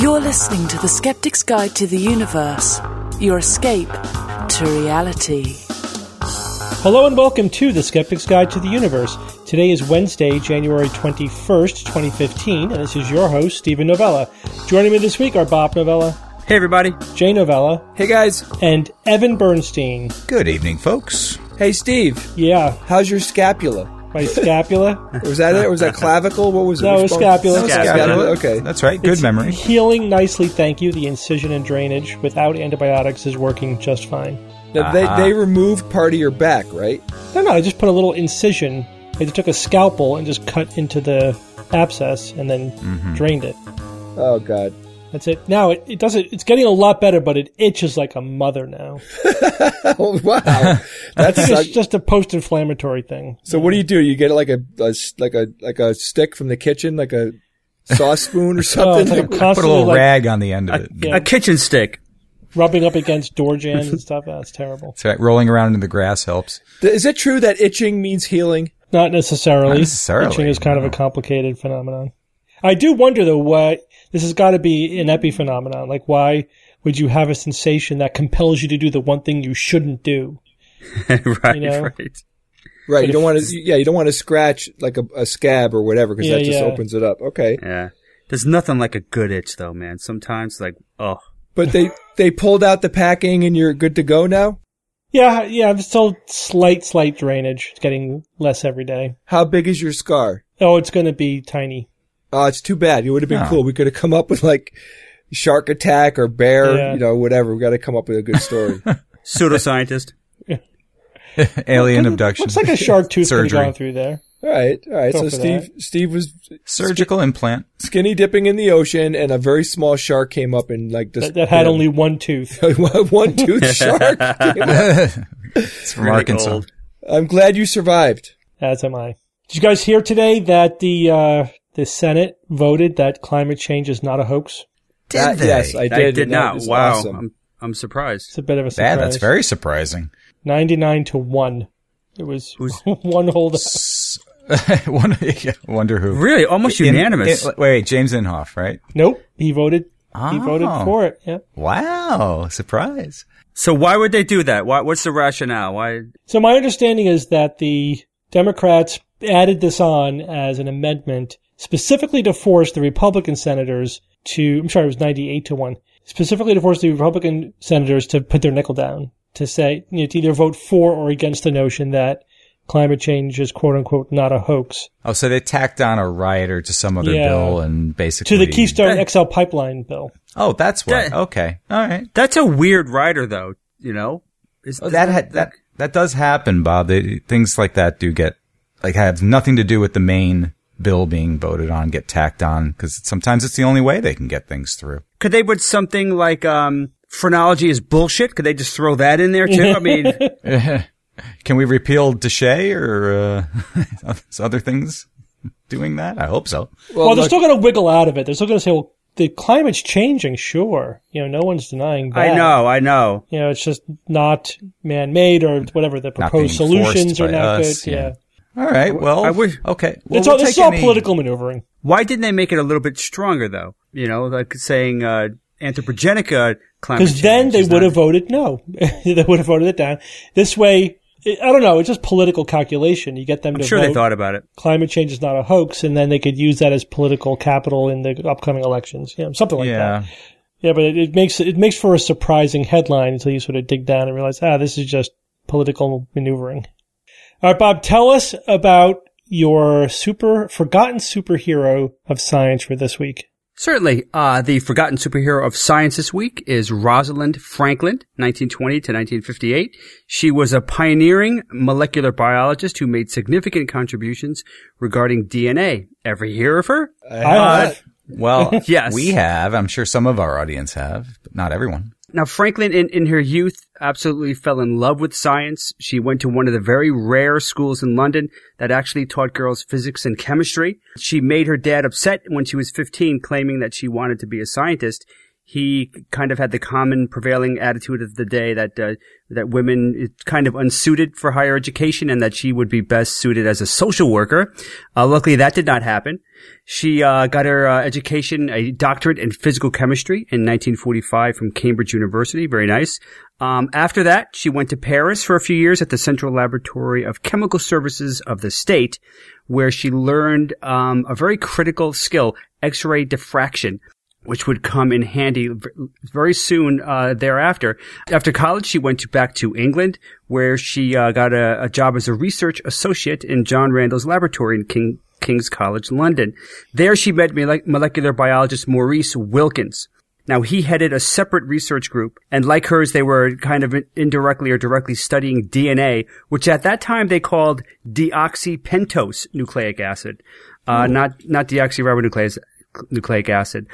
You're listening to The Skeptic's Guide to the Universe, your escape to reality. Hello and welcome to The Skeptic's Guide to the Universe. Today is Wednesday, January 21st, 2015, and this is your host, Steven Novella. Joining me this week are Bob Novella, Hey, everybody. Jay Novella, Hey guys. and Evan Bernstein. Good evening, folks. Hey Steve. Yeah, How's your scapula? My scapula. Was that it? Was that clavicle? What was it? No, it was Which bone? scapula. Scapula. Okay. That's right. Good It's memory. Healing nicely, thank you. The incision and drainage without antibiotics is working just fine. Now, they ah. they removed part of your back, right? No, no, I just put a little incision. I just took a scalpel and just cut into the abscess and then mm-hmm. drained it. Oh God. That's it. Now it, it doesn't. It's getting a lot better, but it itches like a mother now. Oh wow. I That's think suck- it's just a post-inflammatory thing. so. What do you do? You get like a like a like a stick from the kitchen, like a sauce spoon or Oh, something. it's like I'm Put a little like rag on the end of it. Yeah. A kitchen stick. rubbing up against door jams and stuff. That's terrible. That's right. Rolling around in the grass helps. Is it true that itching means healing? Not necessarily. Not necessarily, Itching is kind of a complicated phenomenon. I do wonder though why this has got to be an epiphenomenon. Like why would you have a sensation that compels you to do the one thing you shouldn't do? right, You know? right. Right. But You don't want to. Yeah. You don't want to scratch like a, a scab or whatever because Yeah, that just yeah. opens it up. Okay. Yeah. There's nothing like a good itch, though, man. Sometimes, like, oh. But they they pulled out the packing and you're good to go now. Yeah, yeah. I'm still slight, slight drainage. It's getting less every day. How big is your scar? Oh, it's going to be tiny. Oh, it's too bad. It would have been cool. We could have come up with like shark attack or bear, Yeah. you know, whatever. We got to come up with a good story. Pseudoscientist. Alien abduction. Looks like a shark tooth could have Surgery. gone through there. all right, all right. Go So for Steve, Steve was Surgical implant. skinny dipping in the ocean, and a very small shark came up and like just That, that had only one tooth. one tooth shark. came up. It's from Really Arkansas. old. I'm glad you survived. As am I. Did you guys hear today that the uh, the Senate voted that climate change is not a hoax? Did That- they? Yes, I did. I did not. Wow. awesome. I'm, I'm surprised. It's a bit of a Bad. surprise. That's very surprising. ninety nine to one. It was Who's- one holdout. Wonder, yeah, wonder who. Really? Almost In- unanimous. in- wait, James Inhofe, right? Nope, he voted. He oh. voted Oh. for it. Yeah. Wow. Surprise. so why would they do that? Why, what's the rationale? Why? So my understanding is that the Democrats added this on as an amendment specifically to force the Republican senators to, I'm sorry, it was 98 to 1, specifically to force the Republican senators to put their nickel down, to say, you know, to either vote for or against the notion that climate change is quote unquote not a hoax. Oh, so they tacked on a rider to some other Yeah. bill and basically To the Keystone Hey. XL pipeline bill. Oh, that's what. That- Okay. All right. That's a weird rider, though, you know? Is, Oh, that had, that that does happen, Bob. They, things like that do get like have nothing to do with the main bill being voted on, get tacked on because sometimes it's the only way they can get things through. Could they put something like, um, phrenology is bullshit? Could they just throw that in there, too? I mean, Can we repeal DSHEA or uh, other things doing that? I hope so. Well, they're look- still going to wiggle out of it. They're still going to say, well, the climate's changing, sure. You know, no one's denying that. I know, I know. You know, it's just not man-made or whatever. The proposed solutions are not us, good. yeah. Yeah. All right. Well, I wish- okay. Well, it's we'll all, this is all any- political maneuvering. Why didn't they make it a little bit stronger, though? You know, like saying, uh, anthropogenic, uh, climate Because then they would not- have voted no. they would have voted it down. This way, I I don't know. It's just political calculation. You get them I'm to sure vote they thought about it. climate change is not a hoax, and then they could use that as political capital in the upcoming elections. Yeah, something like Yeah. that. Yeah, but it, it makes it makes for a surprising headline until you sort of dig down and realize, ah, this is just political maneuvering. All right, Bob, tell us about your super forgotten superhero of science for this week. Certainly. Uh, the forgotten superhero of science this week is Rosalind Franklin, 1920 to 1958. She was a pioneering molecular biologist who made significant contributions regarding DNA. Ever hear of her? I I- have Well, Yes. we have. I'm sure some of our audience have, but not everyone. Now, Franklin, in, in her youth, absolutely fell in love with science. She went to one of the very rare schools in London that actually taught girls physics and chemistry. She made her dad upset when she was 15, claiming that she wanted to be a scientist. He kind of had the common prevailing attitude of the day that uh, that women is kind of unsuited for higher education and that she would be best suited as a social worker. Uh, luckily, that did not happen. She uh, got her uh, education, a doctorate in physical chemistry in 1945 from Cambridge University. Very nice. Um, after that, she went to Paris for a few years at the Central Laboratory of Chemical Services of the state, where she learned um, a very critical skill, X-ray diffraction which would come in handy very soon uh, thereafter. After college, she went to, back to England, where she uh, got a, a, job as a research associate in John Randall's laboratory in King, King's College, London. There, she met molecular biologist Maurice Wilkins. Now, he headed a separate research group, and like hers, they were kind of indirectly or directly studying DNA, which at that time they called deoxypentose nucleic acid, uh, not not deoxyribonucleic nucleic acid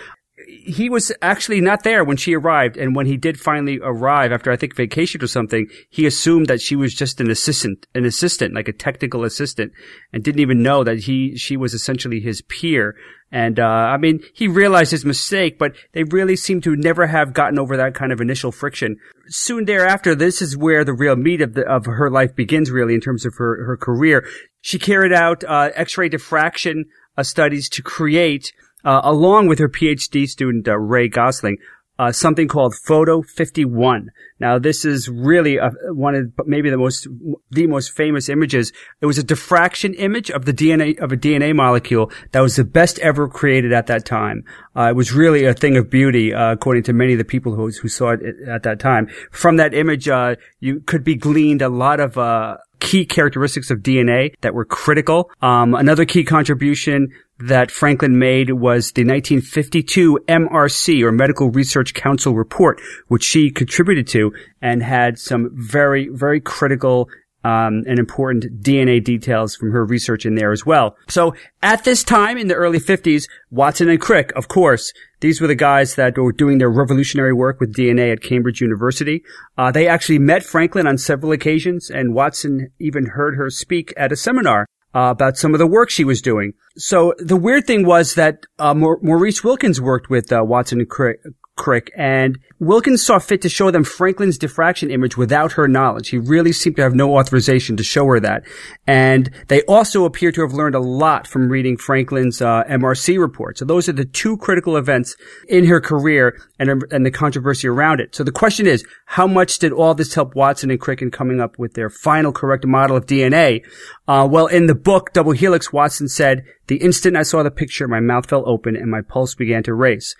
he was actually not there when she arrived. And when he did finally arrive after I think vacation or something, he assumed that she was just an assistant, an assistant, like a technical assistant and didn't even know that he, she was essentially his peer. And, uh, I mean, he realized his mistake, but they really seem to never have gotten over that kind of initial friction. Soon thereafter, this is where the real meat of the, of her life begins really in terms of her, her career. She carried out, uh, X-ray diffraction uh, studies to create uh, along with her PhD student uh, Ray Gosling, uh, something called Photo 51. Now, this is really a, one of maybe the most the most famous images. It was a diffraction image of the DNA of a DNA molecule that was the best ever created at that time. Uh, it was really a thing of beauty, uh, according to many of the people who who saw it at that time. From that image, uh, you could be gleaned a lot of uh, key characteristics of DNA that were critical. Um, another key contribution that Franklin made was the 1952 MRC or Medical Research Council report, which she contributed to and had some very, very critical um, and important DNA details from her research in there as well. So at this time in the early 50s, Watson and Crick, of course, these were the guys that were doing their revolutionary work with DNA at Cambridge University. Uh, they actually met Franklin on several occasions, and Watson even heard her speak at a seminar uh, about some of the work she was doing. So the weird thing was that uh, Maurice Wilkins worked with uh, Watson and Crick, Crick, and Wilkins saw fit to show them Franklin's diffraction image without her knowledge. He really seemed to have no authorization to show her that. And they also appear to have learned a lot from reading Franklin's uh, MRC report. So those are the two critical events in her career and, and the controversy around it. So the question is, how much did all this help Watson and Crick in coming up with their final correct model of DNA? Uh, well, in the book Double Helix, Watson said, the instant I saw the picture, my mouth fell open and my pulse began to race.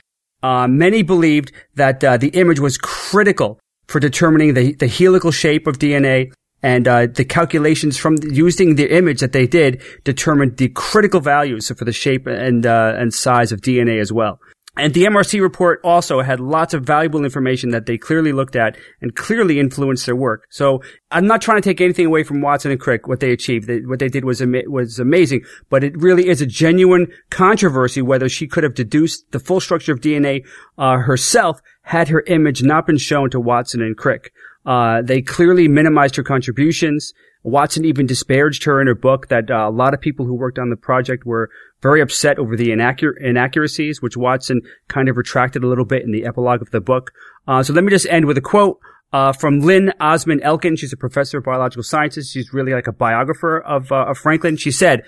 Uh, many believed that uh, the image was critical for determining the, the helical shape of DNA and uh, the calculations from using the image that they did determined the critical values for the shape and uh, and size of DNA as well. And the MRC report also had lots of valuable information that they clearly looked at and clearly influenced their work. So I'm not trying to take anything away from Watson and Crick, what they achieved. They, what they did was, ama- was amazing, but it really is a genuine controversy whether she could have deduced the full structure of DNA uh, herself had her image not been shown to Watson and Crick. Uh, they clearly minimized her contributions. Watson even disparaged her in her book that uh, a lot of people who worked on the project were very upset over the inaccur- inaccuracies, which Watson kind of retracted a little bit in the epilogue of the book. Uh, so let me just end with a quote uh, from Lynne Osman Elkin. She's a professor of biological sciences. She's really like a biographer of, uh, of Franklin. She said,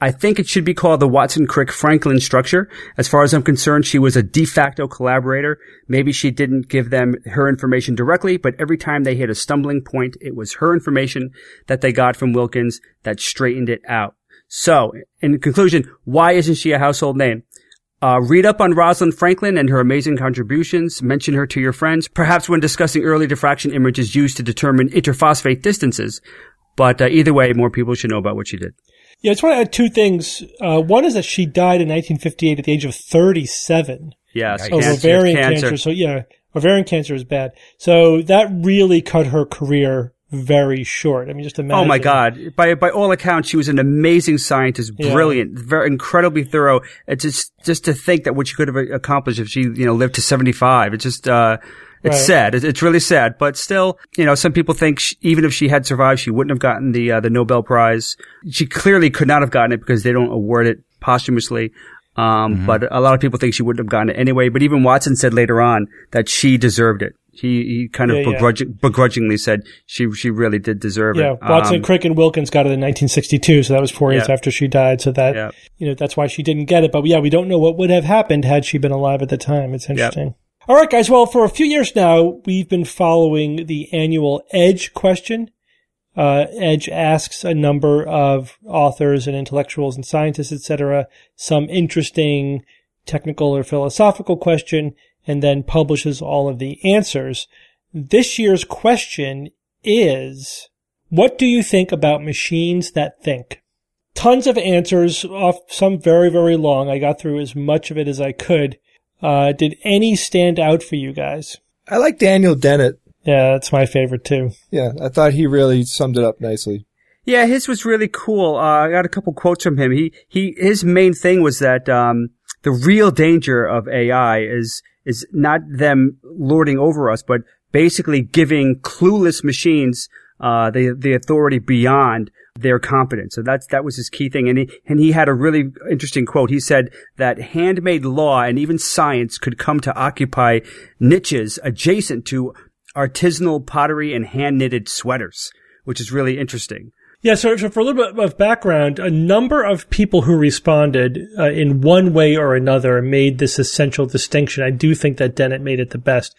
I think it should be called the Watson Crick Franklin structure. As far as I'm concerned, she was a de facto collaborator. Maybe she didn't give them her information directly, but every time they hit a stumbling point, it was her information that they got from Wilkins that straightened it out. So, in conclusion, why isn't she a household name? Uh, read up on Rosalind Franklin and her amazing contributions. Mention her to your friends, perhaps when discussing early diffraction images used to determine interphosphate distances. But uh, either way, more people should know about what she did. Yeah, I just want to add two things. Uh, one is that she died in 1958 at the age of 37. Yes, of cancer, ovarian cancer. cancer. So yeah, ovarian cancer is bad. So that really cut her career very short. I mean, just imagine. Oh my God! By by all accounts, she was an amazing scientist, brilliant, yeah. very incredibly thorough. It's just just to think that what she could have accomplished if she you know lived to seventy five. It's just uh, it's right. sad. It's really sad. But still, you know, some people think she, even if she had survived, she wouldn't have gotten the uh, the Nobel Prize. She clearly could not have gotten it because they don't award it posthumously. Um, but a lot of people think she wouldn't have gotten it anyway. But even Watson said later on that she deserved it. He, he kind of Yeah, yeah. begrudgingly said she, she really did deserve Yeah, it. Yeah, Watson, Um, Crick, and Wilkins got it in 1962, so that was four years after she died. So that you know that's why she didn't get it. But yeah, we don't know what would have happened had she been alive at the time. It's interesting. All right, guys. Well, for a few years now, we've been following the annual Edge question. Uh, Edge asks a number of authors and intellectuals and scientists, etc., some interesting technical or philosophical question, and then publishes all of the answers. This year's question is, what do you think about machines that think? Tons of answers, off some very, very long. I got through as much of it as I could. Uh, did any stand out for you guys? I like Daniel Dennett. Yeah, that's my favorite too. Yeah, I thought he really summed it up nicely. Yeah, his was really cool. Uh, I got a couple quotes from him. He, he, his main thing was that, um, the real danger of AI is, is not them lording over us, but basically giving clueless machines, uh, the, the authority beyond their competence. So that's, that was his key thing. And he, and he had a really interesting quote. He said that handmade law and even science could come to occupy niches adjacent to artisanal pottery and hand knitted sweaters, which is really interesting. Yeah, so, so for a little bit of background, a number of people who responded uh, in one way or another made this essential distinction. I do think that Dennett made it the best.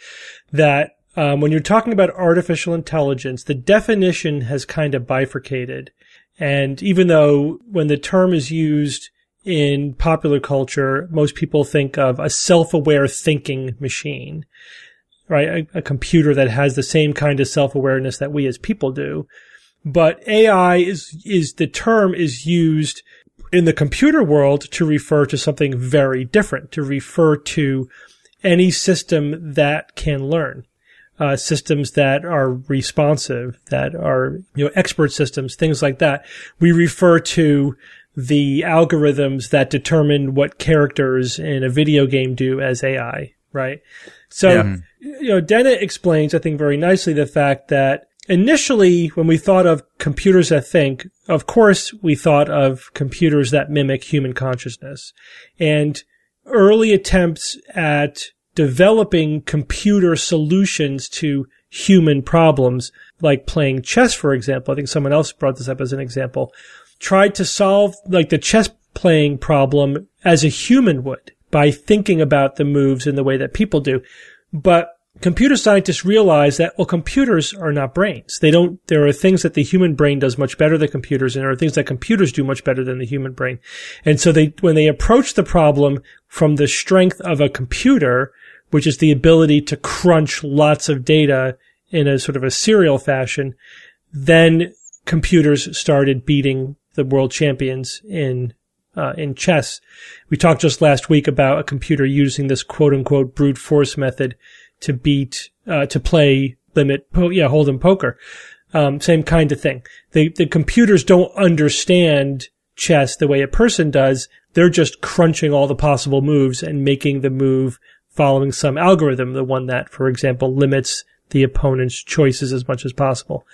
That um, when you're talking about artificial intelligence, the definition has kind of bifurcated. And even though when the term is used in popular culture, most people think of a self-aware thinking machine, right? A, a computer that has the same kind of self-awareness that we as people do but AI is is the term is used in the computer world to refer to something very different, to refer to any system that can learn, uh, systems that are responsive, that are you know expert systems, things like that. We refer to the algorithms that determine what characters in a video game do as AI, right? So, Yeah. you know, Dennett explains, I think, very nicely the fact that initially, when we thought of computers that think, of course, we thought of computers that mimic human consciousness. And early attempts at developing computer solutions to human problems, like playing chess, for example, I think someone else brought this up as an example, tried to solve like the chess playing problem as a human would by thinking about the moves in the way that people do. But computer scientists realize that, well, computers are not brains. They don't, there are things that the human brain does much better than computers, and there are things that computers do much better than the human brain. And so they, when they approach the problem from the strength of a computer, which is the ability to crunch lots of data in a sort of a serial fashion, then computers started beating the world champions in uh, in chess. We talked just last week about a computer using this quote unquote brute force method to beat uh, to play limit po- yeah hold'em poker. Um, same kind of thing. The the computers don't understand chess the way a person does. They're just crunching all the possible moves and making the move following some algorithm, the one that, for example, limits the opponent's choices as much as possible.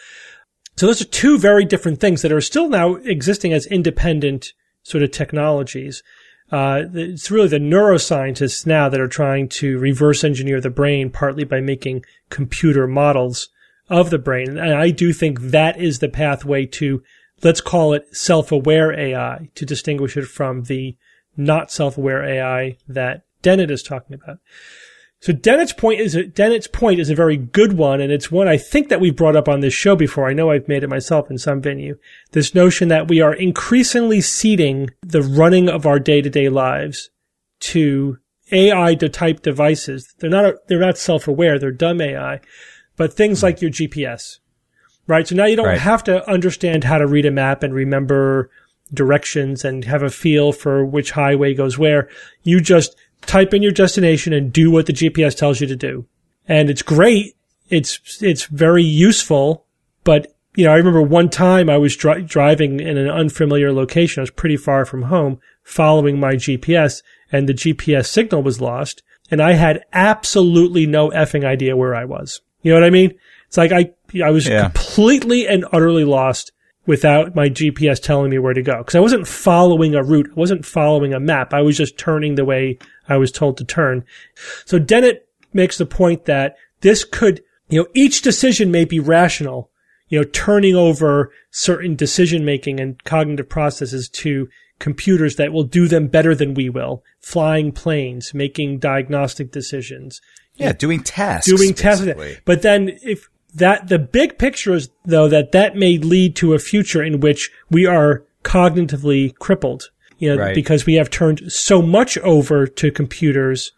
So those are two very different things that are still now existing as independent sort of technologies. Uh, it's really the neuroscientists now that are trying to reverse engineer the brain, partly by making computer models of the brain. And I do think that is the pathway to, let's call it self-aware AI, to distinguish it from the not self-aware AI that Dennett is talking about. So Dennett's point is a, Dennett's point is a very good one, and it's one I think that we've brought up on this show before. I know I've made it myself in some venue. This notion that we are increasingly ceding the running of our day-to-day lives to AI type devices. They're not they're not self-aware. They're dumb AI, but things like your GPS, right? So now you don't Right. have to understand how to read a map and remember directions and have a feel for which highway goes where. You just type in your destination and do what the GPS tells you to do. And it's great. It's, it's very useful. But, you know, I remember one time I was dri- driving in an unfamiliar location. I was pretty far from home following my GPS and the GPS signal was lost. And I had absolutely no effing idea where I was. You know what I mean? It's like I, I was Yeah. completely and utterly lost without my GPS telling me where to go. Cause I wasn't following a route. I wasn't following a map. I was just turning the way I was told to turn. So Dennett makes the point that this could, you know, each decision may be rational, you know, turning over certain decision making and cognitive processes to computers that will do them better than we will. Flying planes, making diagnostic decisions, Yeah, doing tasks. doing tasks. But then if that, the big picture is though that that may lead to a future in which we are cognitively crippled, you know, Right. because we have turned so much over to computers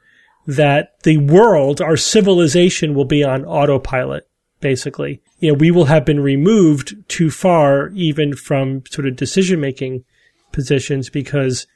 that the world, our civilization will be on autopilot, basically. You know, we will have been removed too far even from sort of decision making positions because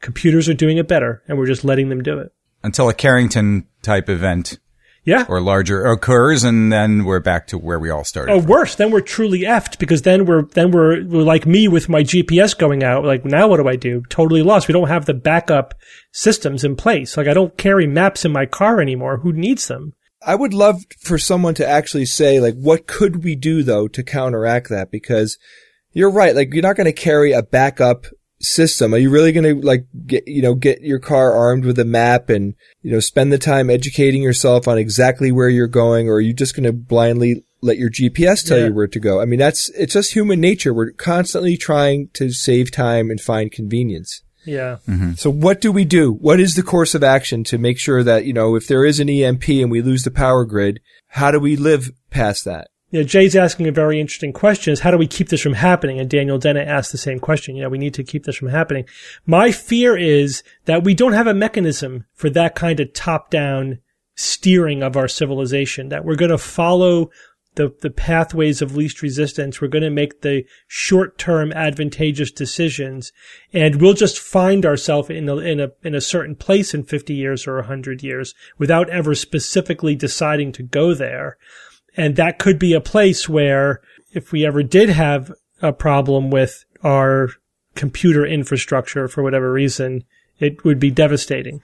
computers are doing it better and we're just letting them do it. Until a Carrington type event Yeah. or larger occurs, and then we're back to where we all started. Oh, or worse, then we're truly effed because then we're then we're, we're like me with my GPS going out. Like now, what do I do? Totally lost. We don't have the backup systems in place. Like I don't carry maps in my car anymore. Who needs them? I would love for someone to actually say, like, what could we do though to counteract that? Because you're right. Like, you're not going to carry a backup system. Are you really going to like get, you know, get your car armed with a map and, you know, spend the time educating yourself on exactly where you're going? Or are you just going to blindly let your GPS tell Yeah. you where to go? I mean, that's, it's just human nature. We're constantly trying to save time and find convenience. Yeah. Mm-hmm. So what do we do? What is the course of action to make sure that, you know, if there is an EMP and we lose the power grid, how do we live past that? You know, Jay's asking a very interesting question is how do we keep this from happening? And Daniel Dennett asked the same question. You know, we need to keep this from happening. My fear is that we don't have a mechanism for that kind of top down steering of our civilization, that we're going to follow the, the pathways of least resistance. We're going to make the short term advantageous decisions and we'll just find ourselves in a, in a, in a certain place in 50 years or 100 years without ever specifically deciding to go there. And that could be a place where if we ever did have a problem with our computer infrastructure for whatever reason, it would be devastating.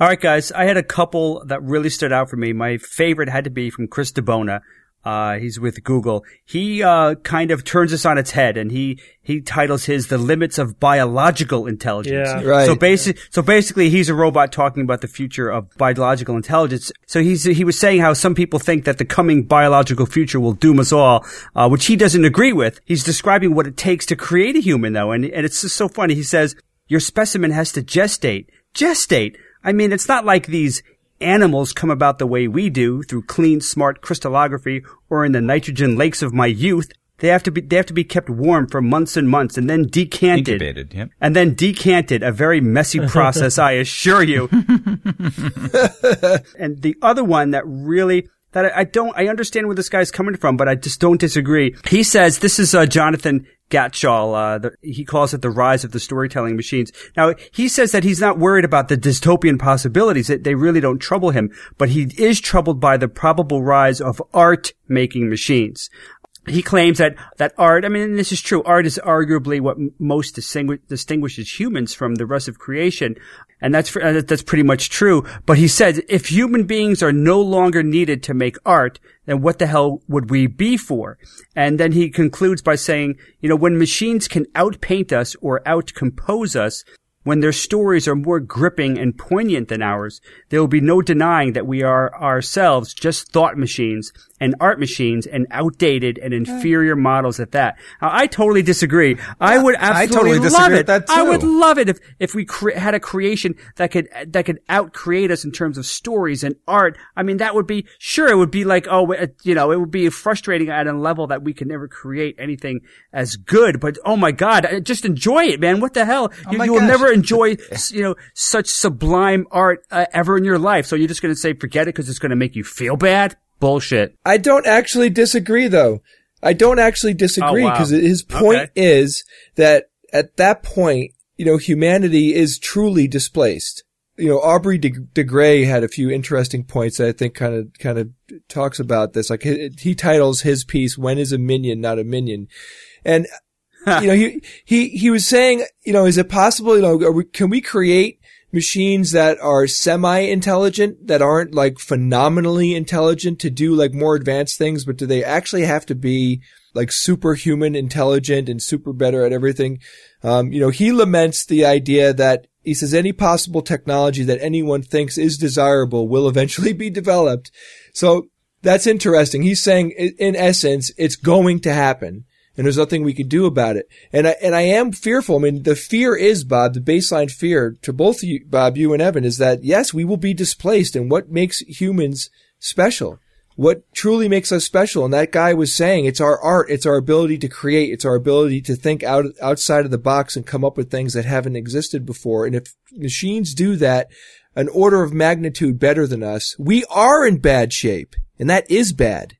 All right, guys. I had a couple that really stood out for me. My favorite had to be from Chris DiBona. Uh, he's with Google. He uh, kind of turns this on its head, and he he titles his "The Limits of Biological Intelligence." Yeah. Right. So basic, so basically, he's a robot talking about the future of biological intelligence. So he's he was saying how some people think that the coming biological future will doom us all, uh, which he doesn't agree with. He's describing what it takes to create a human, though, and and it's just so funny. He says your specimen has to gestate. Gestate. I mean, it's not like these animals come about the way we do through clean, smart crystallography or in the nitrogen lakes of my youth. They have to be they have to be kept warm for months and months and then decanted. Incubated, yep. And then decanted, a very messy process, I assure you. and the other one that really that I, don't I understand where this guy's coming from, but I just don't disagree. He says this is uh, Jonathan Gottschall. Uh, the, he calls it the rise of the storytelling machines. Now he says that he's not worried about the dystopian possibilities; that they really don't trouble him. But he is troubled by the probable rise of art making machines he claims that that art i mean this is true art is arguably what most distingu- distinguishes humans from the rest of creation. And that's uh, that's pretty much true. But he says if human beings are no longer needed to make art then what the hell would we be for? And then he concludes by saying you know when machines can outpaint us or outcompose us when their stories are more gripping and poignant than ours, there will be no denying that we are ourselves just thought machines and art machines and outdated and inferior models at that. Now, I totally disagree. I would absolutely I totally love disagree it. with that, I would love it if, if we cre- had a creation that could, that could outcreate us in terms of stories and art. I mean, that would be, sure, it would be like, oh, you know, it would be frustrating at a level that we could never create anything as good, but oh my God, just enjoy it, man. What the hell? Oh you, you will never enjoy, you know, such sublime art uh, ever in your life. So you're just going to say, forget it because it's going to make you feel bad? Bullshit. I don't actually disagree though. I don't actually disagree Oh, wow. because his point Okay. is that at that point, you know, humanity is truly displaced. You know, Aubrey de, de Grey had a few interesting points that I think kind of, kind of talks about this. Like he, he titles his piece, when is a minion not a minion? And, you know, he, he, he was saying, you know, is it possible, you know, we, can we create machines that are semi-intelligent, that aren't like phenomenally intelligent to do like more advanced things, but do they actually have to be like superhuman intelligent and super better at everything? Um, you know, he laments the idea that he says any possible technology that anyone thinks is desirable will eventually be developed. So that's interesting. He's saying in essence, it's going to happen and there's nothing we can do about it. And I, and I am fearful. I mean, the fear is, Bob, the baseline fear to both you, Bob, you and Evan is that yes, we will be displaced and what makes humans special? What truly makes us special? And that guy was saying it's our art, it's our ability to create, it's our ability to think out, outside of the box and come up with things that haven't existed before. And if machines do that an order of magnitude better than us, we are in bad shape. And that is bad.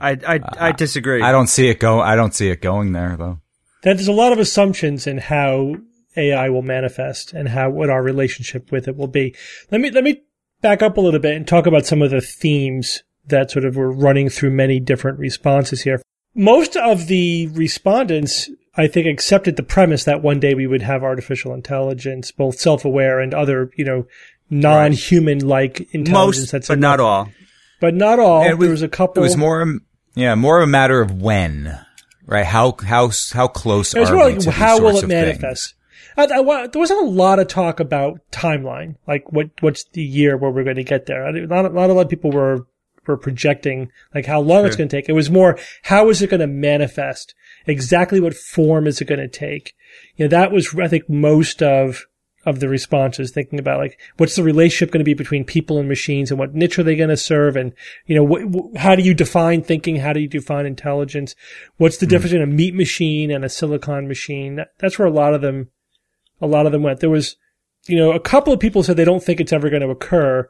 I I, I disagree. I don't see it go. I don't see it going there though. That there's a lot of assumptions in how AI will manifest and how what our relationship with it will be. Let me let me back up a little bit and talk about some of the themes that sort of were running through many different responses here. Most of the respondents, I think, accepted the premise that one day we would have artificial intelligence, both self-aware and other, you know, non-human-like intelligence. Most, that's but not all. But not all. And it there was a couple. It was more, um, yeah, more of a matter of when, right? How how how close It was are more we like to how will it manifest? I, I, there wasn't a lot of talk about timeline, like what what's the year where we're going to get there. Not, not a lot of people were were projecting like how long it's going to take. It was more how is it going to manifest? Exactly what form is it going to take? You know, that was I think most of of the responses thinking about like what's the relationship going to be between people and machines and what niche are they going to serve and you know how do you define thinking? How do you define intelligence? What's the difference between a meat machine and a silicon machine? That- that's where a lot of them a lot of them went. There was you know a couple of people said they don't think it's ever going to occur.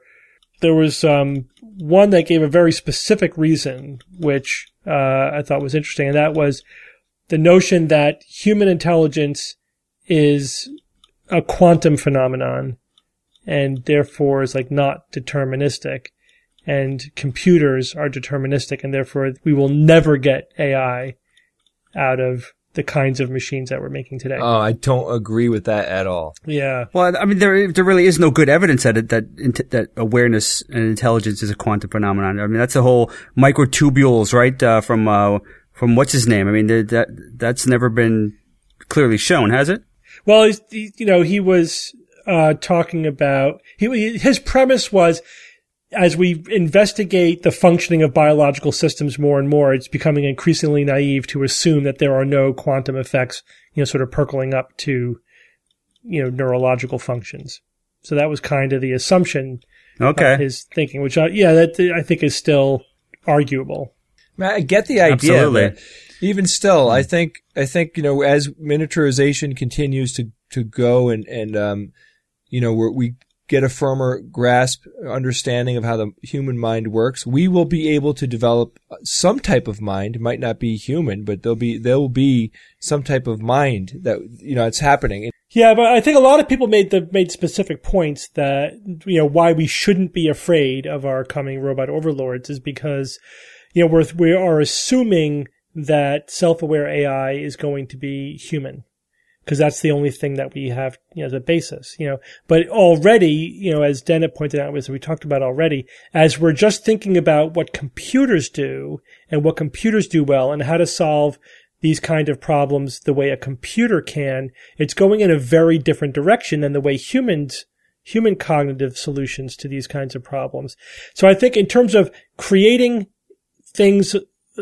There was um, one that gave a very specific reason which uh, i thought was interesting and that was the notion that human intelligence is a quantum phenomenon and therefore is like not deterministic and computers are deterministic and therefore we will never get AI out of the kinds of machines that we're making today. Oh, I don't agree with that at all. yeah. Well, I mean, there there really is no good evidence that it, that that awareness and intelligence is a quantum phenomenon. I mean, that's the whole microtubules, right? Uh, from uh, from what's his name? I mean, there- that that's never been clearly shown, has it? Well, he's, he, you know, he was uh, talking about he, his premise was as we investigate the functioning of biological systems more and more, it's becoming increasingly naive to assume that there are no quantum effects, you know, sort of percolating up to, you know, neurological functions. So that was kind of the assumption Okay. of his thinking, which, uh, yeah, that I think is still arguable. I get the idea. Absolutely. Even still, I think I think you know as miniaturization continues to to go and and um, you know we're, we get a firmer grasp, understanding of how the human mind works, we will be able to develop some type of mind. It might not be human, but there'll be there will be some type of mind that you know it's happening. Yeah, but I think a lot of people made the made specific points that you know why we shouldn't be afraid of our coming robot overlords is because you know we're we are assuming that self-aware AI is going to be human because that's the only thing that we have you know, as a basis, you know. But already, you know, as Dennett pointed out, as we talked about already, as we're just thinking about what computers do and what computers do well and how to solve these kind of problems the way a computer can, it's going in a very different direction than the way humans, human cognitive solutions to these kinds of problems. So I think in terms of creating things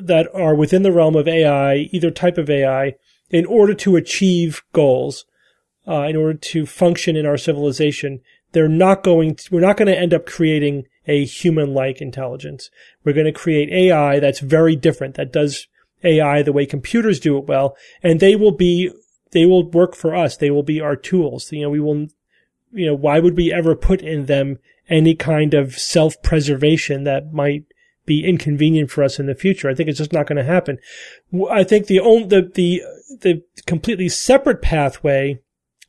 that are within the realm of AI, either type of AI, in order to achieve goals, uh, in order to function in our civilization, they're not going to, we're not going to end up creating a human-like intelligence. We're going to create AI that's very different, that does AI the way computers do it well, and they will be, they will work for us. They will be our tools. You know, we will, you know, why would we ever put in them any kind of self-preservation that might be inconvenient for us in the future. I think it's just not going to happen. I think the only, the, the, the completely separate pathway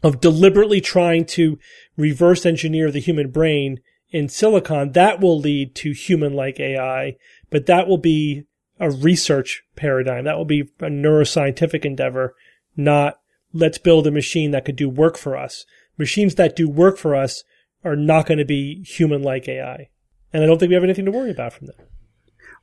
of deliberately trying to reverse engineer the human brain in silicon, that will lead to human-like AI, but that will be a research paradigm. That will be a neuroscientific endeavor, not let's build a machine that could do work for us. machines that do work for us are not going to be human-like AI. And I don't think we have anything to worry about from that.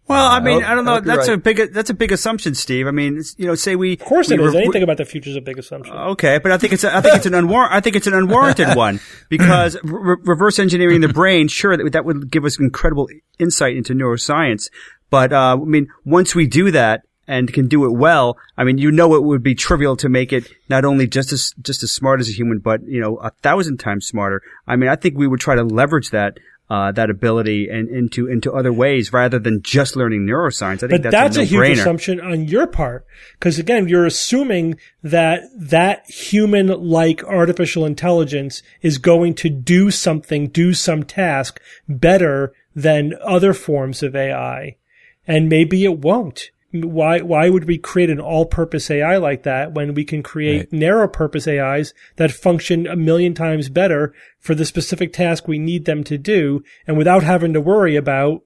Well, I mean, hope- I don't know. you're That's right. a big that's a big assumption, Steve. I mean, you know, say we Of course, we it is. re- Anything about the future is a big assumption. Okay, but I think it's a, I think it's an unwar- I think it's an unwarranted one because re- reverse engineering the brain, sure, that, that would give us incredible insight into neuroscience. But uh, I mean, once we do that and can do it well, I mean, you know, it would be trivial to make it not only just as just as smart as a human, but you know, a thousand times smarter. I mean, I think we would try to leverage that. Uh, that ability and into into other ways rather than just learning neuroscience. I think But that's, that's, a, a, huge assumption on your part. Because again, you're assuming that that human-like artificial intelligence is going to do something, do some task better than other forms of AI. And maybe it won't. Why, why would we create an all-purpose AI like that when we can create narrow-purpose AIs that function a million times better for the specific task we need them to do and without having to worry about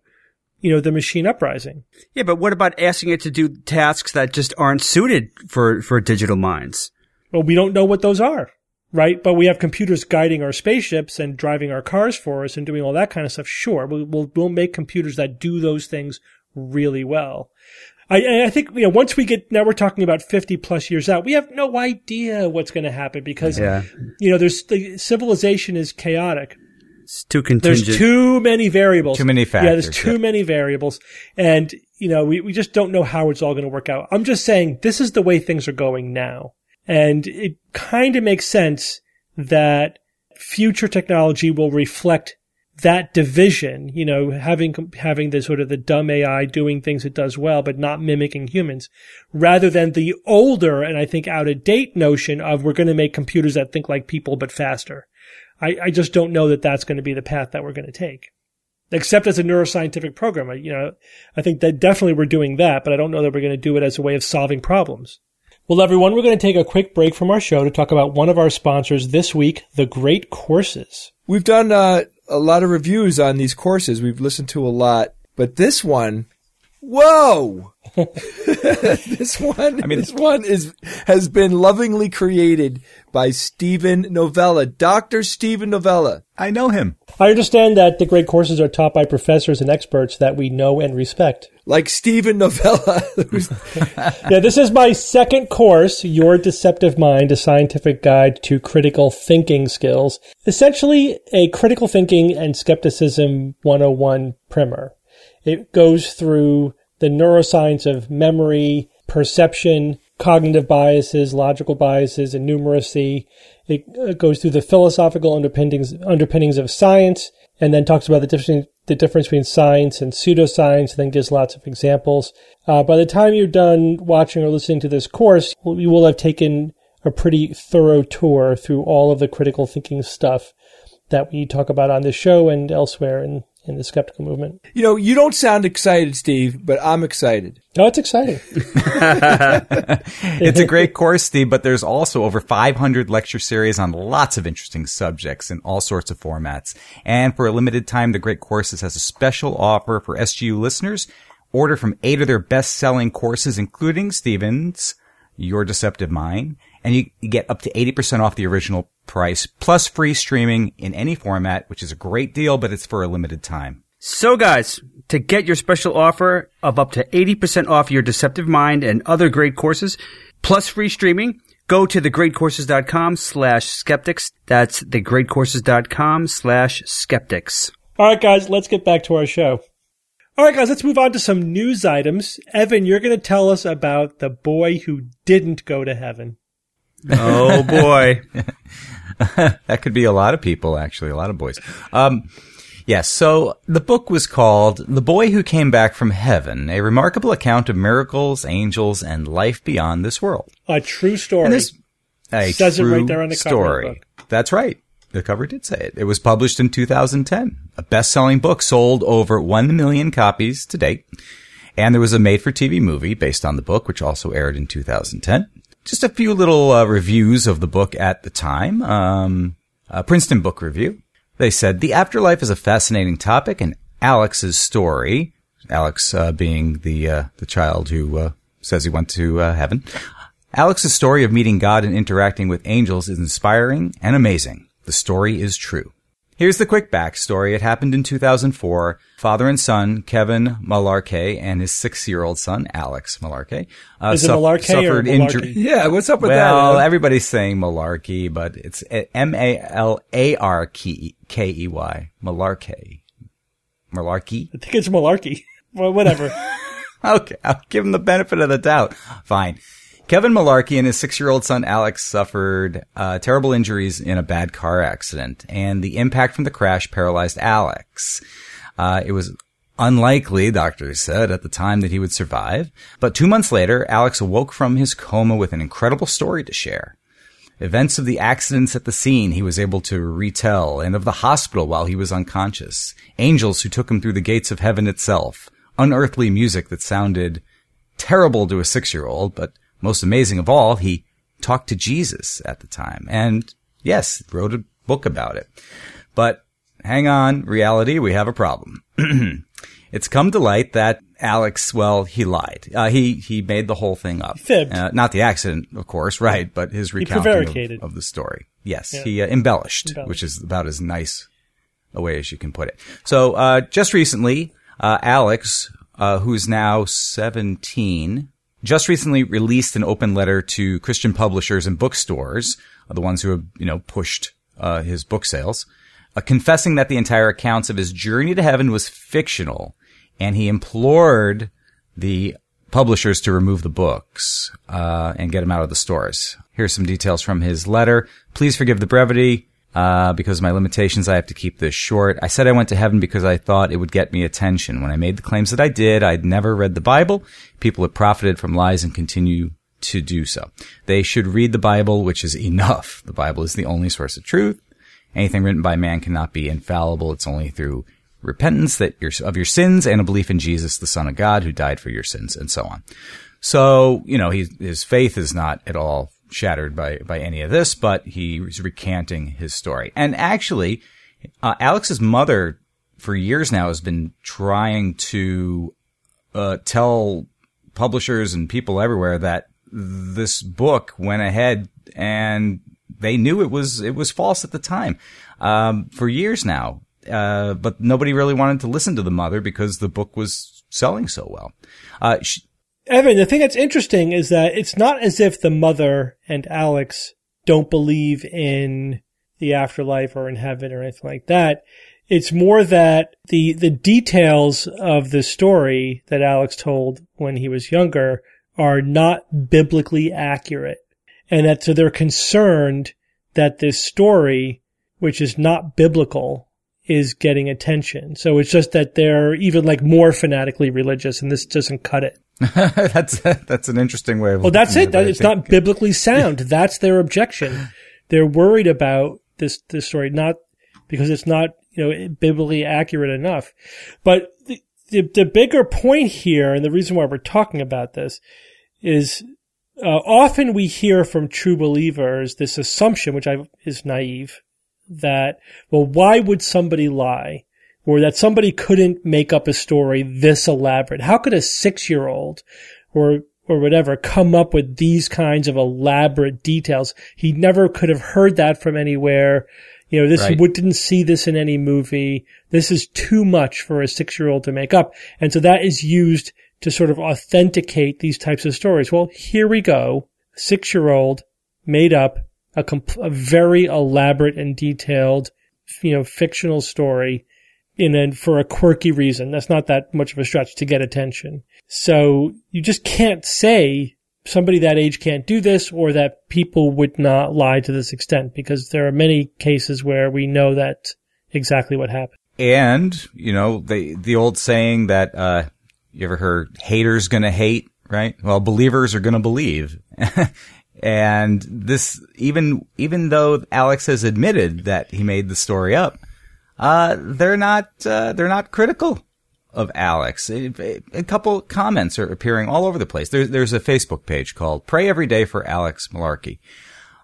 you know, the machine uprising. Yeah, but what about asking it to do tasks that just aren't suited for, for digital minds? Well, we don't know what those are, right? But we have computers guiding our spaceships and driving our cars for us and doing all that kind of stuff. Sure, we'll we'll, we'll make computers that do those things really well. I, I think you know once we get now we're talking about fifty plus years out, we have no idea what's going to happen because Yeah. you know there's the civilization is chaotic. It's too contingent There's too many variables. Too many factors Yeah, there's too yeah. many variables. And, you know, we, we just don't know how it's all going to work out. I'm just saying this is the way things are going now. And it kind of makes sense that future technology will reflect that division, you know, having, having the sort of the dumb AI doing things it does well, but not mimicking humans, rather than the older and I think out of date notion of we're going to make computers that think like people, but faster. I, I just don't know that that's going to be the path that we're going to take. Except as a neuroscientific program, you know, I think that definitely we're doing that, but I don't know that we're going to do it as a way of solving problems. Well, everyone, we're going to take a quick break from our show to talk about one of our sponsors this week, The Great Courses. We've done uh, a lot of reviews on these courses. We've listened to a lot, but this one, whoa! this one, I mean- this one is has been lovingly created by Steven Novella, Doctor Steven Novella. I know him. I understand that the great courses are taught by professors and experts that we know and respect. Like Steven Novella, Yeah, this is my second course, Your Deceptive Mind, a scientific guide to critical thinking skills. Essentially, a critical thinking and skepticism 101 primer. It goes through the neuroscience of memory, perception, cognitive biases, logical biases, and numeracy. It uh, goes through the philosophical underpinnings, underpinnings of science, and then talks about the difference, the difference between science and pseudoscience, and then gives lots of examples. Uh, by the time you're done watching or listening to this course, you will have taken a pretty thorough tour through all of the critical thinking stuff that we talk about on this show and elsewhere in, in the skeptical movement. you know, you don't sound excited, Steve, but I'm excited. Oh, it's exciting. It's a great course, Steve, but there's also over 500 lecture series on lots of interesting subjects in all sorts of formats. And for a limited time, the Great Courses has a special offer for SGU listeners. Order from eight of their best-selling courses, including Stevens, Your Deceptive Mind, and you you get up to 80% off the original price, plus free streaming in any format, which is a great deal, but it's for a limited time. So guys, to get your special offer of up to 80% off your Deceptive Mind and other great courses, plus free streaming, go to thegreatcourses.com slash skeptics. That's thegreatcourses.com slash skeptics. All right, guys, let's get back to our show. All right, guys, let's move on to some news items. Evan, you're going to tell us about the boy who didn't go to heaven. Oh boy. that could be a lot of people, actually, a lot of boys. Um, yes. So the book was called "The Boy Who Came Back from Heaven: A Remarkable Account of Miracles, Angels, and Life Beyond This World." A true story. This a Says it true right there on the cover of the story. book. That's right. The cover did say it. It was published in 2010. A best-selling book sold over 1 million copies to date. And there was a made-for-TV movie based on the book, which also aired in 2010. Just a few little uh, reviews of the book at the time. Um, Princeton Book Review. They said the afterlife is a fascinating topic, and Alex's story, Alex uh, being the uh, the child who uh, says he went to heaven. Alex's story of meeting God and interacting with angels is inspiring and amazing. The story is true. Here's the quick backstory. It happened in 2004. Father and son, Kevin Malarkey and his six-year-old son, Alex Malarkey, uh, Is it suff- Malarkey suffered Malarkey? injury. Yeah, what's up with Well, that? Adam? everybody's saying Malarkey, but it's M A L A R K E Y. Malarkey. Malarkey? I think it's malarkey. well, whatever. Okay, I'll give him the benefit of the doubt. Fine. Kevin Malarkey and his six-year-old son Alex suffered uh, terrible injuries in a bad car accident, and the impact from the crash paralyzed Alex. Uh, it was unlikely, doctors said at the time, that he would survive. But two months later, Alex awoke from his coma with an incredible story to share. Events of the accidents at the scene he was able to retell, and of the hospital while he was unconscious. Angels who took him through the gates of heaven itself. Unearthly music that sounded terrible to a six-year-old, but most amazing of all, he talked to Jesus at the time. And yes, wrote a book about it. But hang on, reality, we have a problem. it's come to light that Alex, well, he lied. Uh, he, he made the whole thing up. Uh, not the accident, of course, right, but his recounting of, of the story. Yes, he uh, embellished, Embellished. which is about as nice a way as you can put it. So, uh, just recently, uh, Alex, uh, who's now 17, just recently released an open letter to Christian publishers and bookstores, uh, the ones who have, you know, pushed, uh, his book sales, uh, confessing that the entire accounts of his journey to heaven was fictional. And he implored the publishers to remove the books, uh, and get them out of the stores. Here's some details from his letter. Please forgive the brevity. Uh, because my limitations, I have to keep this short. I said I went to heaven because I thought it would get me attention. When I made the claims that I did, I'd never read the Bible. People have profited from lies and continue to do so. They should read the Bible, which is enough. The Bible is the only source of truth. Anything written by man cannot be infallible. It's only through repentance that your, of your sins and a belief in Jesus, the Son of God, who died for your sins, and so on. So, you know, he, his faith is not at all shattered by, by any of this, but he's recanting his story. And actually, uh, Alex's mother for years now has been trying to, uh, tell publishers and people everywhere that this book went ahead and they knew it was, it was false at the time, um, for years now. Uh, but nobody really wanted to listen to the mother because the book was selling so well. Uh, she, Evan, the thing that's interesting is that it's not as if the mother and Alex don't believe in the afterlife or in heaven or anything like that. It's more that the, the details of the story that Alex told when he was younger are not biblically accurate. And that so they're concerned that this story, which is not biblical, is getting attention. So it's just that they're even like more fanatically religious and this doesn't cut it. that's that's an interesting way of. Well, that's it. That, it's think. not biblically sound. That's their objection. They're worried about this this story, not because it's not you know biblically accurate enough. But the, the the bigger point here, and the reason why we're talking about this, is uh, often we hear from true believers this assumption, which I is naive, that well, why would somebody lie? Or that somebody couldn't make up a story this elaborate. How could a six year old or or whatever come up with these kinds of elaborate details? He never could have heard that from anywhere. You know, this Right. would, didn't see this in any movie. This is too much for a six year old to make up. And so that is used to sort of authenticate these types of stories. Well, here we go. Six year old made up a, comp- a very elaborate and detailed, you know, fictional story in a, for a quirky reason. That's not that much of a stretch to get attention. So you just can't say somebody that age can't do this or that people would not lie to this extent because there are many cases where we know that exactly what happened. And you know the the old saying that uh, you ever heard haters gonna hate, right? Well, believers are gonna believe. and this even even though Alex has admitted that he made the story up, uh, they're not uh, they're not critical of Alex. A, a couple comments are appearing all over the place. There's there's a Facebook page called "Pray Every Day for Alex Malarkey."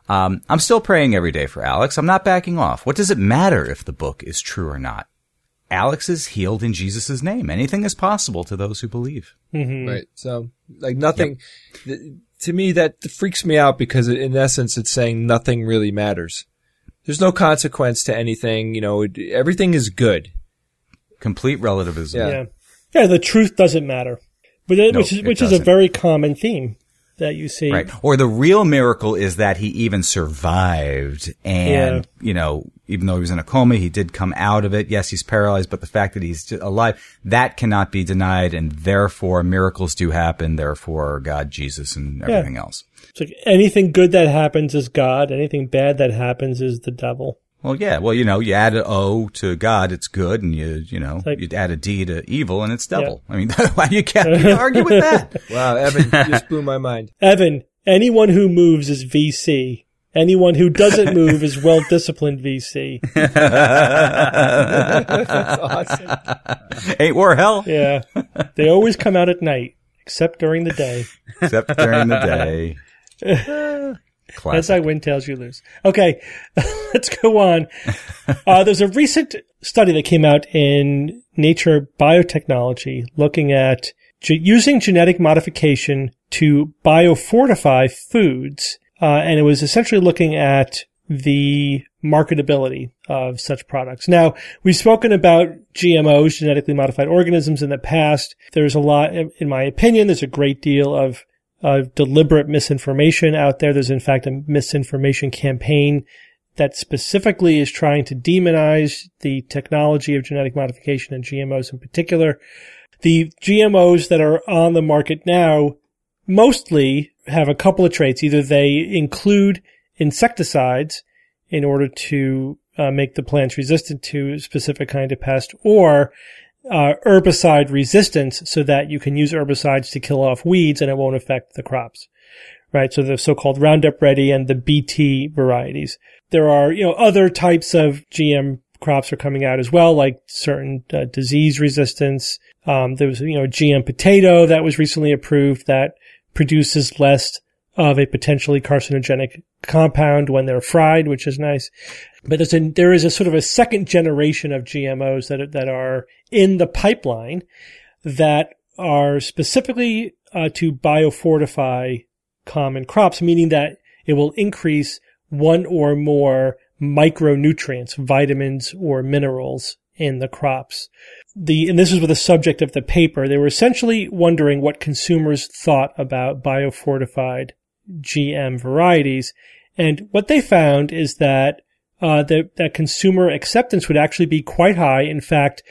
Um, I'm still praying every day for Alex. I'm not backing off. What does it matter if the book is true or not? Alex is healed in Jesus' name. Anything is possible to those who believe. Right. So, like nothing, th- to me that freaks me out because in essence it's saying nothing really matters. There's no consequence to anything. You know, it- everything is good. Complete relativism. Yeah. Yeah. Yeah, the truth doesn't matter. But it, No, which is it which is a very common theme that you see. Right. Or the real miracle is that he even survived. And, you know, even though he was in a coma, he did come out of it. Yes, he's paralyzed, but the fact that he's alive, that cannot be denied. And therefore miracles do happen. Therefore God, Jesus and everything else. It's like anything good that happens is God, anything bad that happens is the devil. Well, yeah. Well, you know, you add an O to God, it's good. And you, you know, Like- you add a D to evil and it's devil. I mean, why do you, can't, you argue with that? Wow, Evan, you just blew my mind. Evan, anyone who moves is VC. Anyone who doesn't move is well disciplined VC. That's awesome. Ain't war hell. Yeah. They always come out at night, except during the day. Except during the day. As Classic. I win, tails you lose. Okay, let's go on. Uh, there's a recent study that came out in Nature Biotechnology looking at ge- using genetic modification to biofortify foods. Uh, and it was essentially looking at the marketability of such products. Now, we've spoken about GMOs, genetically modified organisms in the past. There's a lot, in my opinion, there's a great deal of deliberate misinformation out there. There's in fact a misinformation campaign that specifically is trying to demonize the technology of genetic modification and GMOs in particular. The GMOs that are on the market now mostly have a couple of traits. Either they include insecticides in order to uh, make the plants resistant to a specific kind of pest or uh, herbicide resistance so that you can use herbicides to kill off weeds and it won't affect the crops. Right. So the so-called Roundup Ready and the BT varieties. There are, you know, other types of GM crops are coming out as well, like certain uh, disease resistance. Um, there was, you know, GM potato that was recently approved that produces less of a potentially carcinogenic compound when they're fried, which is nice. But there's a, there is a sort of a second generation of GMOs that that are in the pipeline that are specifically uh, to biofortify common crops, meaning that it will increase one or more micronutrients, vitamins or minerals in the crops. The, and this is with the subject of the paper. They were essentially wondering what consumers thought about biofortified GM varieties. And what they found is that uh, that, that consumer acceptance would actually be quite high. In fact,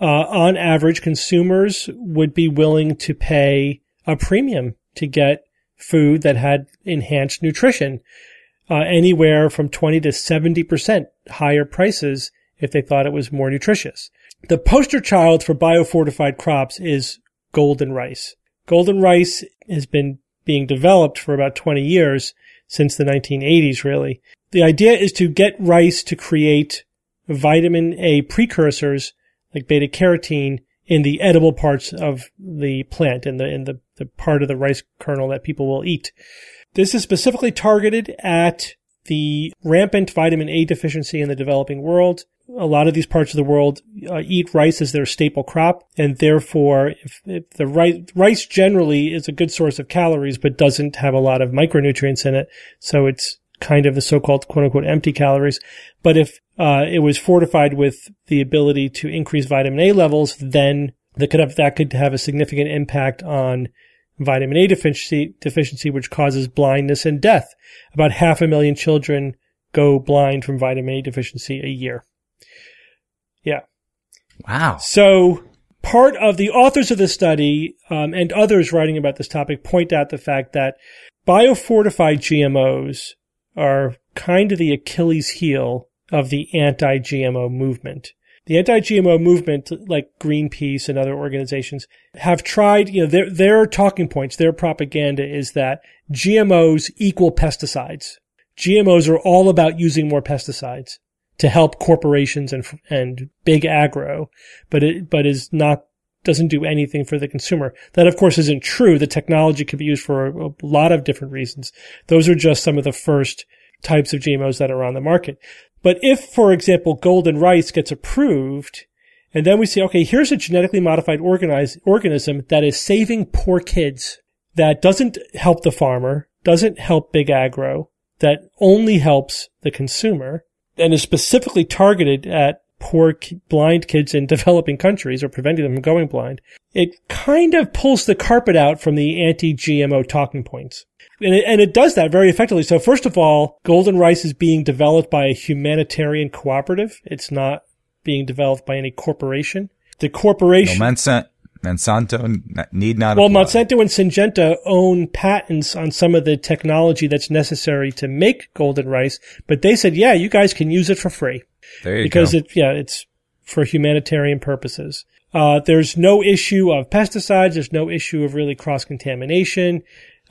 uh, on average, consumers would be willing to pay a premium to get food that had enhanced nutrition, uh, anywhere from 20 to 70% higher prices if they thought it was more nutritious. The poster child for biofortified crops is golden rice. Golden rice has been being developed for about 20 years since the 1980s, really. The idea is to get rice to create vitamin A precursors like beta carotene in the edible parts of the plant in the in the, the part of the rice kernel that people will eat. This is specifically targeted at the rampant vitamin A deficiency in the developing world. A lot of these parts of the world uh, eat rice as their staple crop, and therefore, if, if the rice, rice generally is a good source of calories, but doesn't have a lot of micronutrients in it, so it's kind of the so-called quote unquote empty calories. But if uh, it was fortified with the ability to increase vitamin A levels, then that could have, that could have a significant impact on vitamin A deficiency, deficiency, which causes blindness and death. About half a million children go blind from vitamin A deficiency a year. Yeah. Wow. So part of the authors of the study um, and others writing about this topic point out the fact that biofortified GMOs are kind of the Achilles heel of the anti-GMO movement. The anti-GMO movement, like Greenpeace and other organizations, have tried, you know, their, their talking points, their propaganda is that GMOs equal pesticides. GMOs are all about using more pesticides to help corporations and, and big agro, but it, but is not, doesn't do anything for the consumer. That of course isn't true. The technology could be used for a, a lot of different reasons. Those are just some of the first types of GMOs that are on the market. But if, for example, golden rice gets approved, and then we say, okay, here's a genetically modified organism that is saving poor kids, that doesn't help the farmer, doesn't help big agro, that only helps the consumer, and is specifically targeted at poor blind kids in developing countries or preventing them from going blind, it kind of pulls the carpet out from the anti-GMO talking points. And it, and it does that very effectively. So first of all, golden rice is being developed by a humanitarian cooperative. It's not being developed by any corporation. The No, corporation, Monsanto, Monsanto need not well, apply. Monsanto and Syngenta own patents on some of the technology that's necessary to make golden rice, but they said, yeah, you guys can use it for free There you because go. it, yeah, it's for humanitarian purposes. Uh, there's no issue of pesticides. There's no issue of really cross contamination.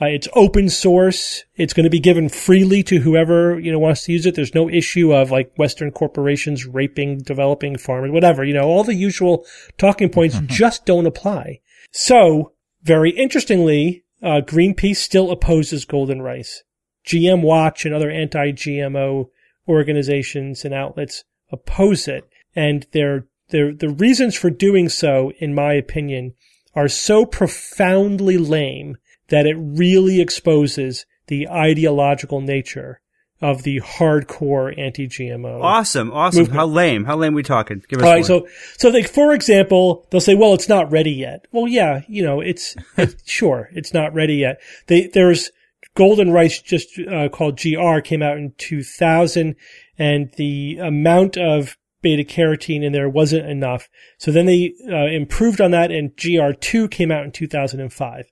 Uh, it's open source. It's going to be given freely to whoever, you know, wants to use it. There's no issue of like Western corporations raping developing farmers, whatever, you know, all the usual talking points just don't apply. So very interestingly, uh, Greenpeace still opposes golden rice. GM Watch and other anti-GMO organizations and outlets oppose it. And their, their, the reasons for doing so, in my opinion, are so profoundly lame that it really exposes the ideological nature of the hardcore anti-GMO. Awesome, awesome. Movement. How lame? How lame we talking? Give us All right, one. so so like for example, they'll say, "Well, it's not ready yet." Well, yeah, you know, it's, it's sure it's not ready yet. They there's Golden Rice just uh, called GR came out in 2000, and the amount of beta carotene in there wasn't enough. So then they uh, improved on that, and GR2 came out in 2005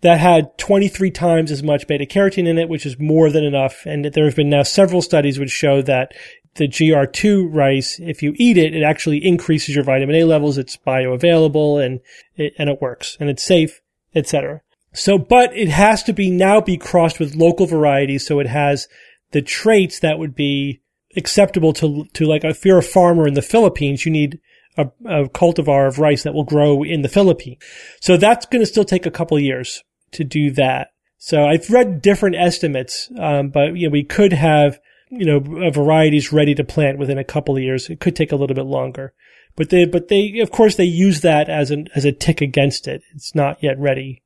that had 23 times as much beta carotene in it, which is more than enough. And there have been now several studies which show that the GR2 rice, if you eat it, it actually increases your vitamin A levels. It's bioavailable and it, and it works and it's safe, etc. So, but it has to be now be crossed with local varieties. So it has the traits that would be acceptable to, to like if you're a farmer in the Philippines, you need a, a cultivar of rice that will grow in the Philippines. So that's going to still take a couple years to do that. So I've read different estimates, um, but you know we could have you know varieties ready to plant within a couple of years. It could take a little bit longer, but they but they of course they use that as an as a tick against it. It's not yet ready.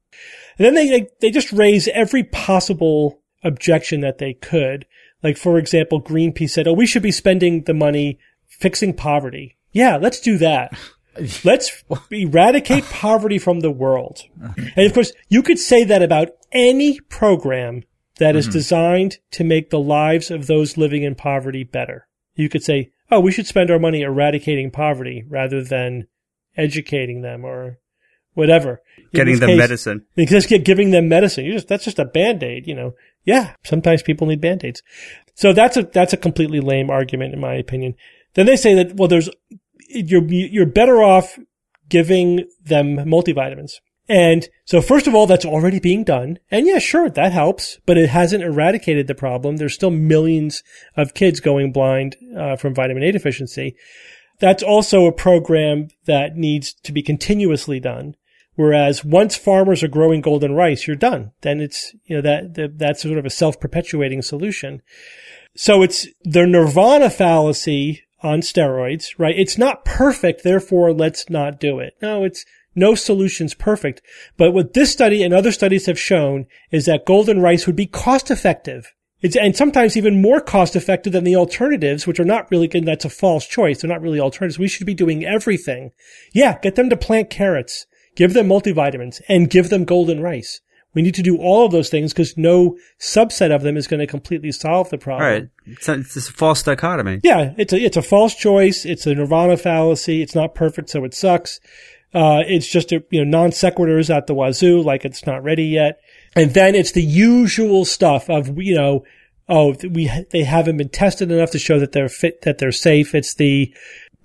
And then they they, they just raise every possible objection that they could. Like for example, Greenpeace said, "Oh, we should be spending the money fixing poverty." Yeah, let's do that. Let's eradicate poverty from the world. And of course, you could say that about any program that is mm-hmm. designed to make the lives of those living in poverty better. You could say, oh, we should spend our money eradicating poverty rather than educating them or whatever. In Getting them case- medicine. because giving them medicine. You just that's just a band-aid, you know. Yeah, sometimes people need band-aids. So that's a that's a completely lame argument in my opinion. Then they say that well there's you're you're better off giving them multivitamins. And so first of all, that's already being done. And yeah, sure, that helps, but it hasn't eradicated the problem. There's still millions of kids going blind uh, from vitamin A deficiency. That's also a program that needs to be continuously done. Whereas once farmers are growing golden rice, you're done. Then it's, you know, that, that that's sort of a self-perpetuating solution. So it's the nirvana fallacy on steroids, right? It's not perfect, therefore let's not do it. No, it's no solution's perfect. But what this study and other studies have shown is that golden rice would be cost effective. It's, and sometimes even more cost effective than the alternatives, which are not really good. That's a false choice. They're not really alternatives. We should be doing everything. Yeah, get them to plant carrots, give them multivitamins, and give them golden rice. We need to do all of those things because no subset of them is going to completely solve the problem. right. It's a, it's a false dichotomy. Yeah, it's a it's a false choice. It's a nirvana fallacy. It's not perfect, so it sucks. Uh, it's just a, you know non sequiturs at the wazoo, like it's not ready yet. And then it's the usual stuff of you know, oh we they haven't been tested enough to show that they're fit, that they're safe. It's the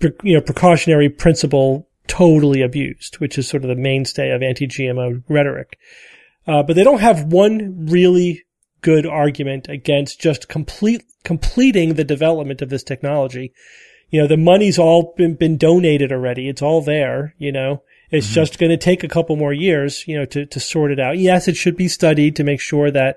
you know precautionary principle totally abused, which is sort of the mainstay of anti-GMO rhetoric. Uh, but they don't have one really good argument against just complete completing the development of this technology. You know, the money's all been, been donated already. It's all there, you know. It's just going to take a couple more years, you know, to, to sort it out. Yes, it should be studied to make sure that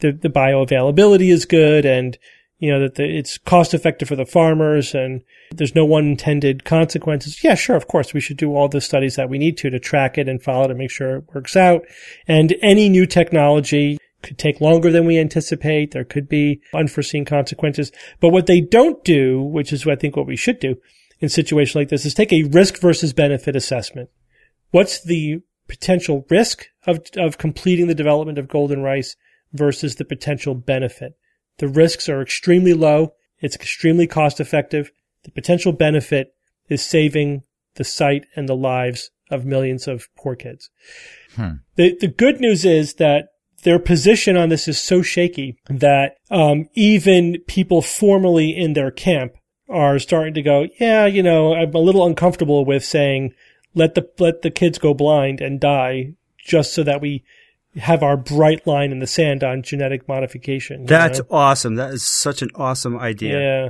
the, the bioavailability is good and, you know, that the, it's cost effective for the farmers and there's no unintended consequences. Yeah, sure. Of course, we should do all the studies that we need to to track it and follow it and make sure it works out. And any new technology could take longer than we anticipate. There could be unforeseen consequences. But what they don't do, which is I think what we should do in situations like this, is take a risk versus benefit assessment. What's the potential risk of, of completing the development of golden rice versus the potential benefit? The risks are extremely low. It's extremely cost effective. The potential benefit is saving the sight and the lives of millions of poor kids. Hmm. The, the good news is that their position on this is so shaky that um, even people formally in their camp are starting to go, yeah, you know, I'm a little uncomfortable with saying let the let the kids go blind and die just so that we have our bright line in the sand on genetic modification. That's know? awesome. That is such an awesome idea. yeah,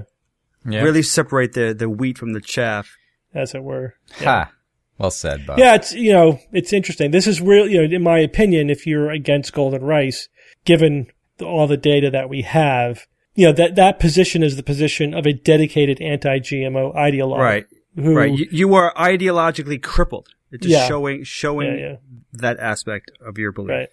Yeah. Really separate the, the wheat from the chaff. as it were. Ha. Well said, Bob. Yeah, it's you know it's interesting. This is real. You know, in my opinion, if you're against golden rice, given the, all the data that we have, you know that that position is the position of a dedicated anti-GMO ideologue. Right. Who, Right. You, you are ideologically crippled. It's just Yeah. showing, showing Yeah, yeah. that aspect of your belief. Right.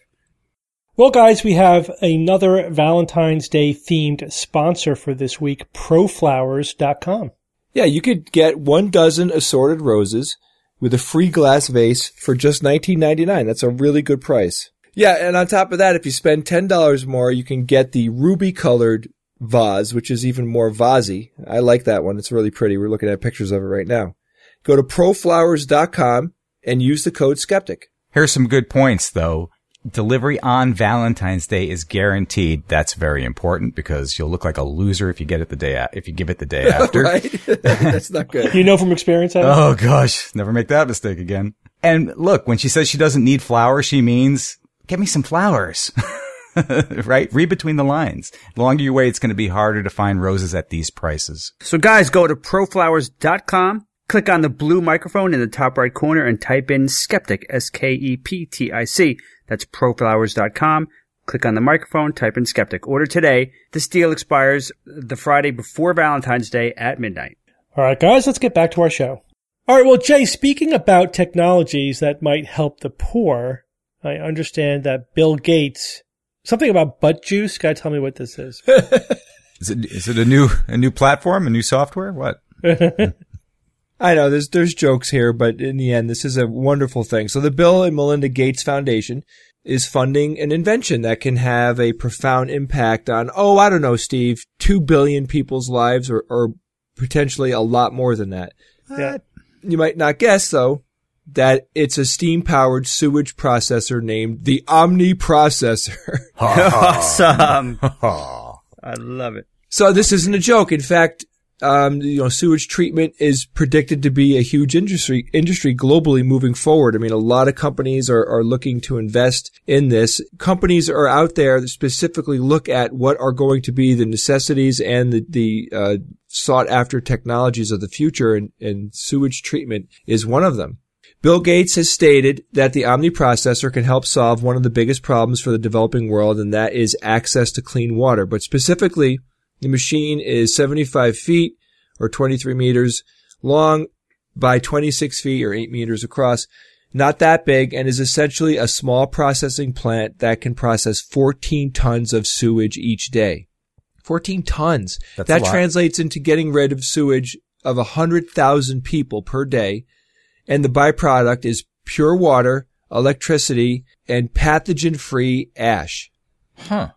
Well, guys, we have another Valentine's Day themed sponsor for this week, proflowers.com. Yeah, you could get one dozen assorted roses with a free glass vase for just $19.99. That's a really good price. Yeah, and on top of that, if you spend $10 more, you can get the ruby colored vase, which is even more vasy. I like that one. It's really pretty. We're looking at pictures of it right now. Go to proflowers.com and use the code skeptic. Here's some good points though. Delivery on Valentine's Day is guaranteed. That's very important because you'll look like a loser if you get it the day a- if you give it the day after. Right? That's not good. You know from experience, Adam? Oh gosh, never make that mistake again. And look, when she says she doesn't need flowers, she means get me some flowers. right? Read between the lines. The longer you wait, it's going to be harder to find roses at these prices. So guys, go to proflowers.com, click on the blue microphone in the top right corner and type in skeptic, S-K-E-P-T-I-C. That's proflowers.com. Click on the microphone, type in skeptic. Order today. This deal expires the Friday before Valentine's Day at midnight. All right, guys, let's get back to our show. All right, well, Jay, speaking about technologies that might help the poor, I understand that Bill Gates, something about butt juice. Gotta tell me what this is. Is it, is it a new, a new platform, a new software? What? I know there's there's jokes here, but in the end, this is a wonderful thing. So the Bill and Melinda Gates Foundation is funding an invention that can have a profound impact on, oh, I don't know, Steve, two billion people's lives, or, or potentially a lot more than that. yeah. You might not guess though that it's a steam powered sewage processor named the Omni Processor. awesome. I love it. So this isn't a joke. In fact, um, you know, sewage treatment is predicted to be a huge industry industry globally moving forward. I mean, a lot of companies are, are looking to invest in this. Companies are out there that specifically look at what are going to be the necessities and the, the uh, sought after technologies of the future, and, and sewage treatment is one of them. Bill Gates has stated that the Omni processor can help solve one of the biggest problems for the developing world, and that is access to clean water. But specifically, the machine is 75 feet or 23 meters long by 26 feet or 8 meters across. Not that big and is essentially a small processing plant that can process 14 tons of sewage each day. 14 tons. That's that translates into getting rid of sewage of 100,000 people per day. And the byproduct is pure water, electricity, and pathogen free ash. Huh.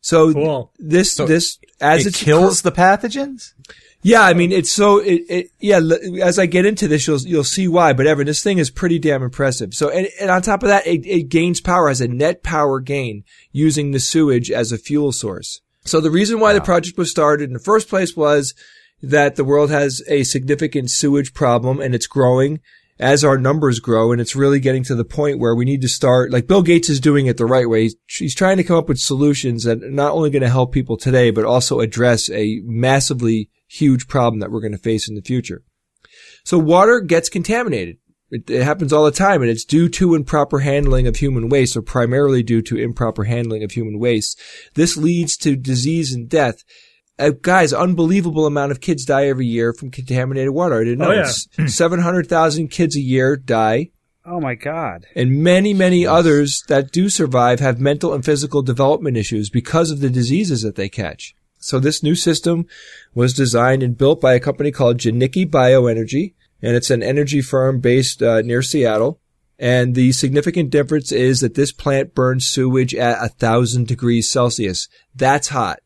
So Cool. this, So this, as it kills the pathogens? yeah, I mean, it's so, it, it, yeah, l- as I get into this, you'll, you'll see why, but Evan, this thing is pretty damn impressive. So, and, and on top of that, it, it gains power as a net power gain using the sewage as a fuel source. So the reason why the project was started in the first place was that the world has a significant sewage problem and it's growing as our numbers grow and it's really getting to the point where we need to start like Bill Gates is doing it the right way. He's, he's trying to come up with solutions that are not only going to help people today, but also address a massively huge problem that we're going to face in the future. So water gets contaminated. It, it happens all the time and it's due to improper handling of human waste or primarily due to improper handling of human waste. This leads to disease and death. Uh, guys, unbelievable amount of kids die every year from contaminated water. I didn't know. Oh, yeah. 700,000 kids a year die Oh my God. And many, many others that do survive have mental and physical development issues because of the diseases that they catch. So this new system was designed and built by a company called Janicki Bioenergy, and it's an energy firm based uh, near Seattle. And the significant difference is that this plant burns sewage at a thousand degrees Celsius. That's hot.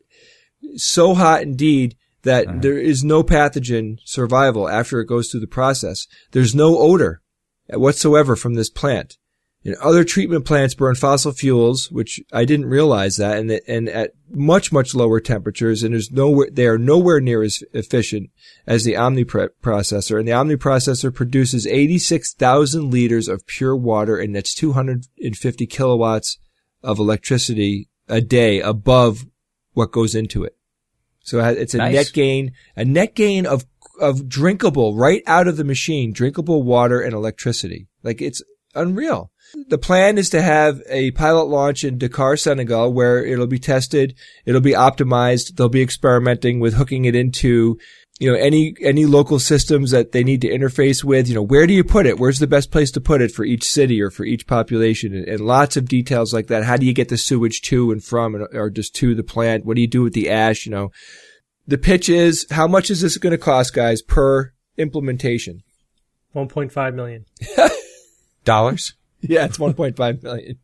So hot indeed that Uh-huh. there is no pathogen survival after it goes through the process. There's no odor whatsoever from this plant. And other treatment plants burn fossil fuels, which I didn't realize that, and, and at much, much lower temperatures, and there's nowhere, they are nowhere near as efficient as the Omni processor. And the Omni processor produces 86,000 liters of pure water, and that's 250 kilowatts of electricity a day above what goes into it. So it's a Nice. net gain, a net gain of, of drinkable right out of the machine, drinkable water and electricity. Like it's unreal. The plan is to have a pilot launch in Dakar, Senegal, where it'll be tested, it'll be optimized, they'll be experimenting with hooking it into, you know, any, any local systems that they need to interface with, you know, where do you put it? Where's the best place to put it for each city or for each population? And, and lots of details like that. How do you get the sewage to and from and- or just to the plant? What do you do with the ash? You know, the pitch is how much is this going to cost guys per implementation? 1.5 million. Dollars? Yeah, it's 1.5 million.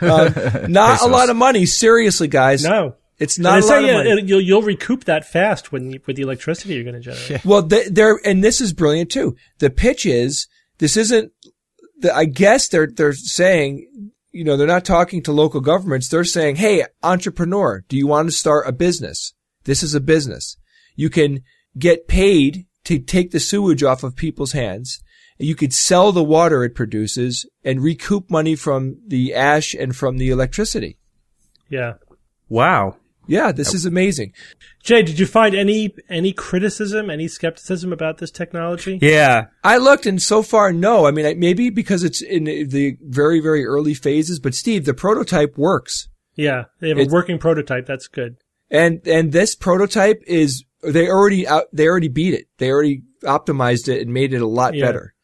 Um, not a lot of money. Seriously, guys. No. It's not they a say lot of yeah, money. you'll, you'll recoup that fast when you, with the electricity you're going to generate. Well, they, they're, and this is brilliant too. The pitch is, this isn't, the, I guess they're, they're saying, you know, they're not talking to local governments. They're saying, Hey, entrepreneur, do you want to start a business? This is a business. You can get paid to take the sewage off of people's hands. You could sell the water it produces and recoup money from the ash and from the electricity. Yeah. Wow. Yeah, this is amazing. Jay, did you find any any criticism, any skepticism about this technology? Yeah. I looked and so far, no. I mean, maybe because it's in the very, very early phases, but Steve, the prototype works. Yeah, they have It's- a working prototype. That's good. And, and this prototype is, they already out, they already beat it. They already optimized it and made it a lot Yeah. better.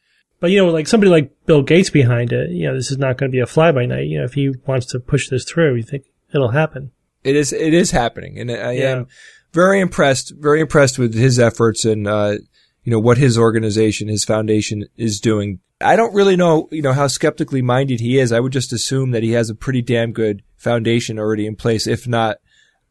But you know, like somebody like Bill Gates behind it, you know, this is not going to be a fly by night. You know, if he wants to push this through, you think it'll happen. It is, it is happening. And I Yeah. am very impressed, very impressed with his efforts and, uh, you know, what his organization, his foundation is doing. I don't really know, you know, how skeptically minded he is. I would just assume that he has a pretty damn good foundation already in place, if not,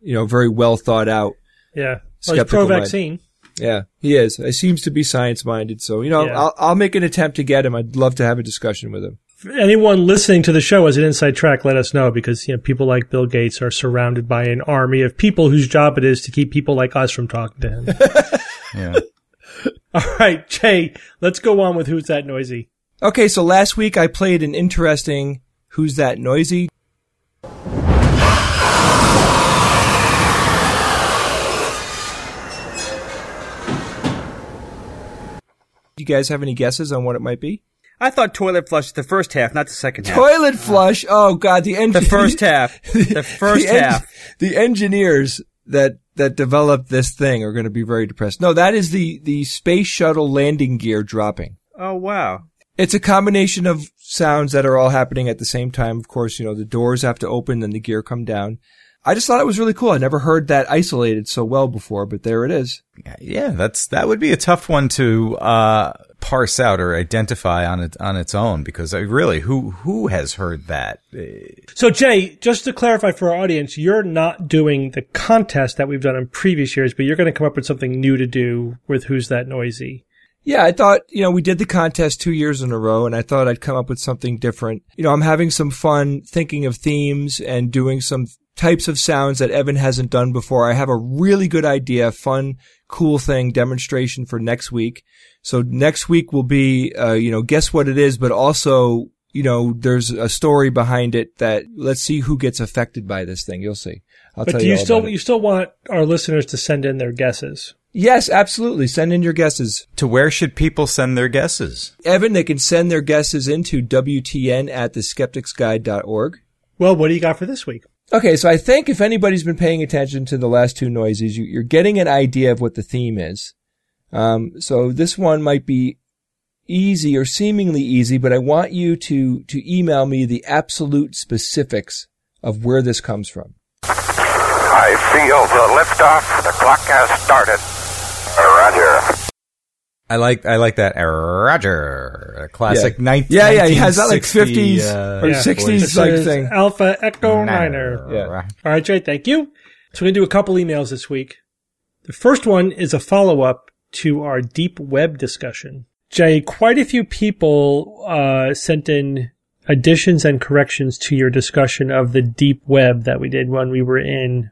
you know, very well thought out. Yeah. Well, he's pro-vaccine. Yeah, he is. He seems to be science minded. So, you know, Yeah. I'll, I'll make an attempt to get him. I'd love to have a discussion with him. For anyone listening to the show as an inside track, let us know because you know people like Bill Gates are surrounded by an army of people whose job it is to keep people like us from talking to him. Yeah. All right, Jay, let's go on with who's that noisy. Okay, so last week I played an interesting Who's That Noisy? Do you guys have any guesses on what it might be? I thought toilet flush the first half, not the second half. Toilet flush. Oh god, the en- the first half. The first the en- half. the engineers that that developed this thing are going to be very depressed. No, that is the the space shuttle landing gear dropping. Oh wow. It's a combination of sounds that are all happening at the same time. Of course, you know, the doors have to open, then the gear come down. I just thought it was really cool. I never heard that isolated so well before, but there it is. Yeah, that's that would be a tough one to uh, parse out or identify on it on its own because uh, really, who who has heard that? Uh, So, Jay, just to clarify for our audience, you're not doing the contest that we've done in previous years, but you're going to come up with something new to do with Who's That Noisy. Yeah, I thought, you know, we did the contest two years in a row and I thought I'd come up with something different. You know, I'm having some fun thinking of themes and doing some types of sounds that Evan hasn't done before. I have a really good idea, fun, cool thing demonstration for next week. So next week will be, uh, you know, guess what it is, but also, you know, there's a story behind it that let's see who gets affected by this thing. You'll see. I'll But tell do you you still you still want our listeners to send in their guesses? Yes, absolutely. Send in your guesses. to where should people send their guesses? Evan, they can send their guesses into WTN at theskepticsguide.org. Well, what do you got for this week? Okay, so I think if anybody's been paying attention to the last two noises, you, you're getting an idea of what the theme is. Um, so this one might be easy or seemingly easy, but I want you to, to email me the absolute specifics of where this comes from. I feel the liftoff. The clock has started. Roger. I like I like that Roger classic Yeah. nineteen. Yeah, yeah, he has that, like, 50s uh, or Yeah. 60s This like thing. Alpha Echo Niner. Yeah. All right, Jay, thank you. So we're going to do a couple emails this week. The first one is a follow up to our deep web discussion. Jay, quite a few people uh, sent in additions and corrections to your discussion of the deep web that we did when we were in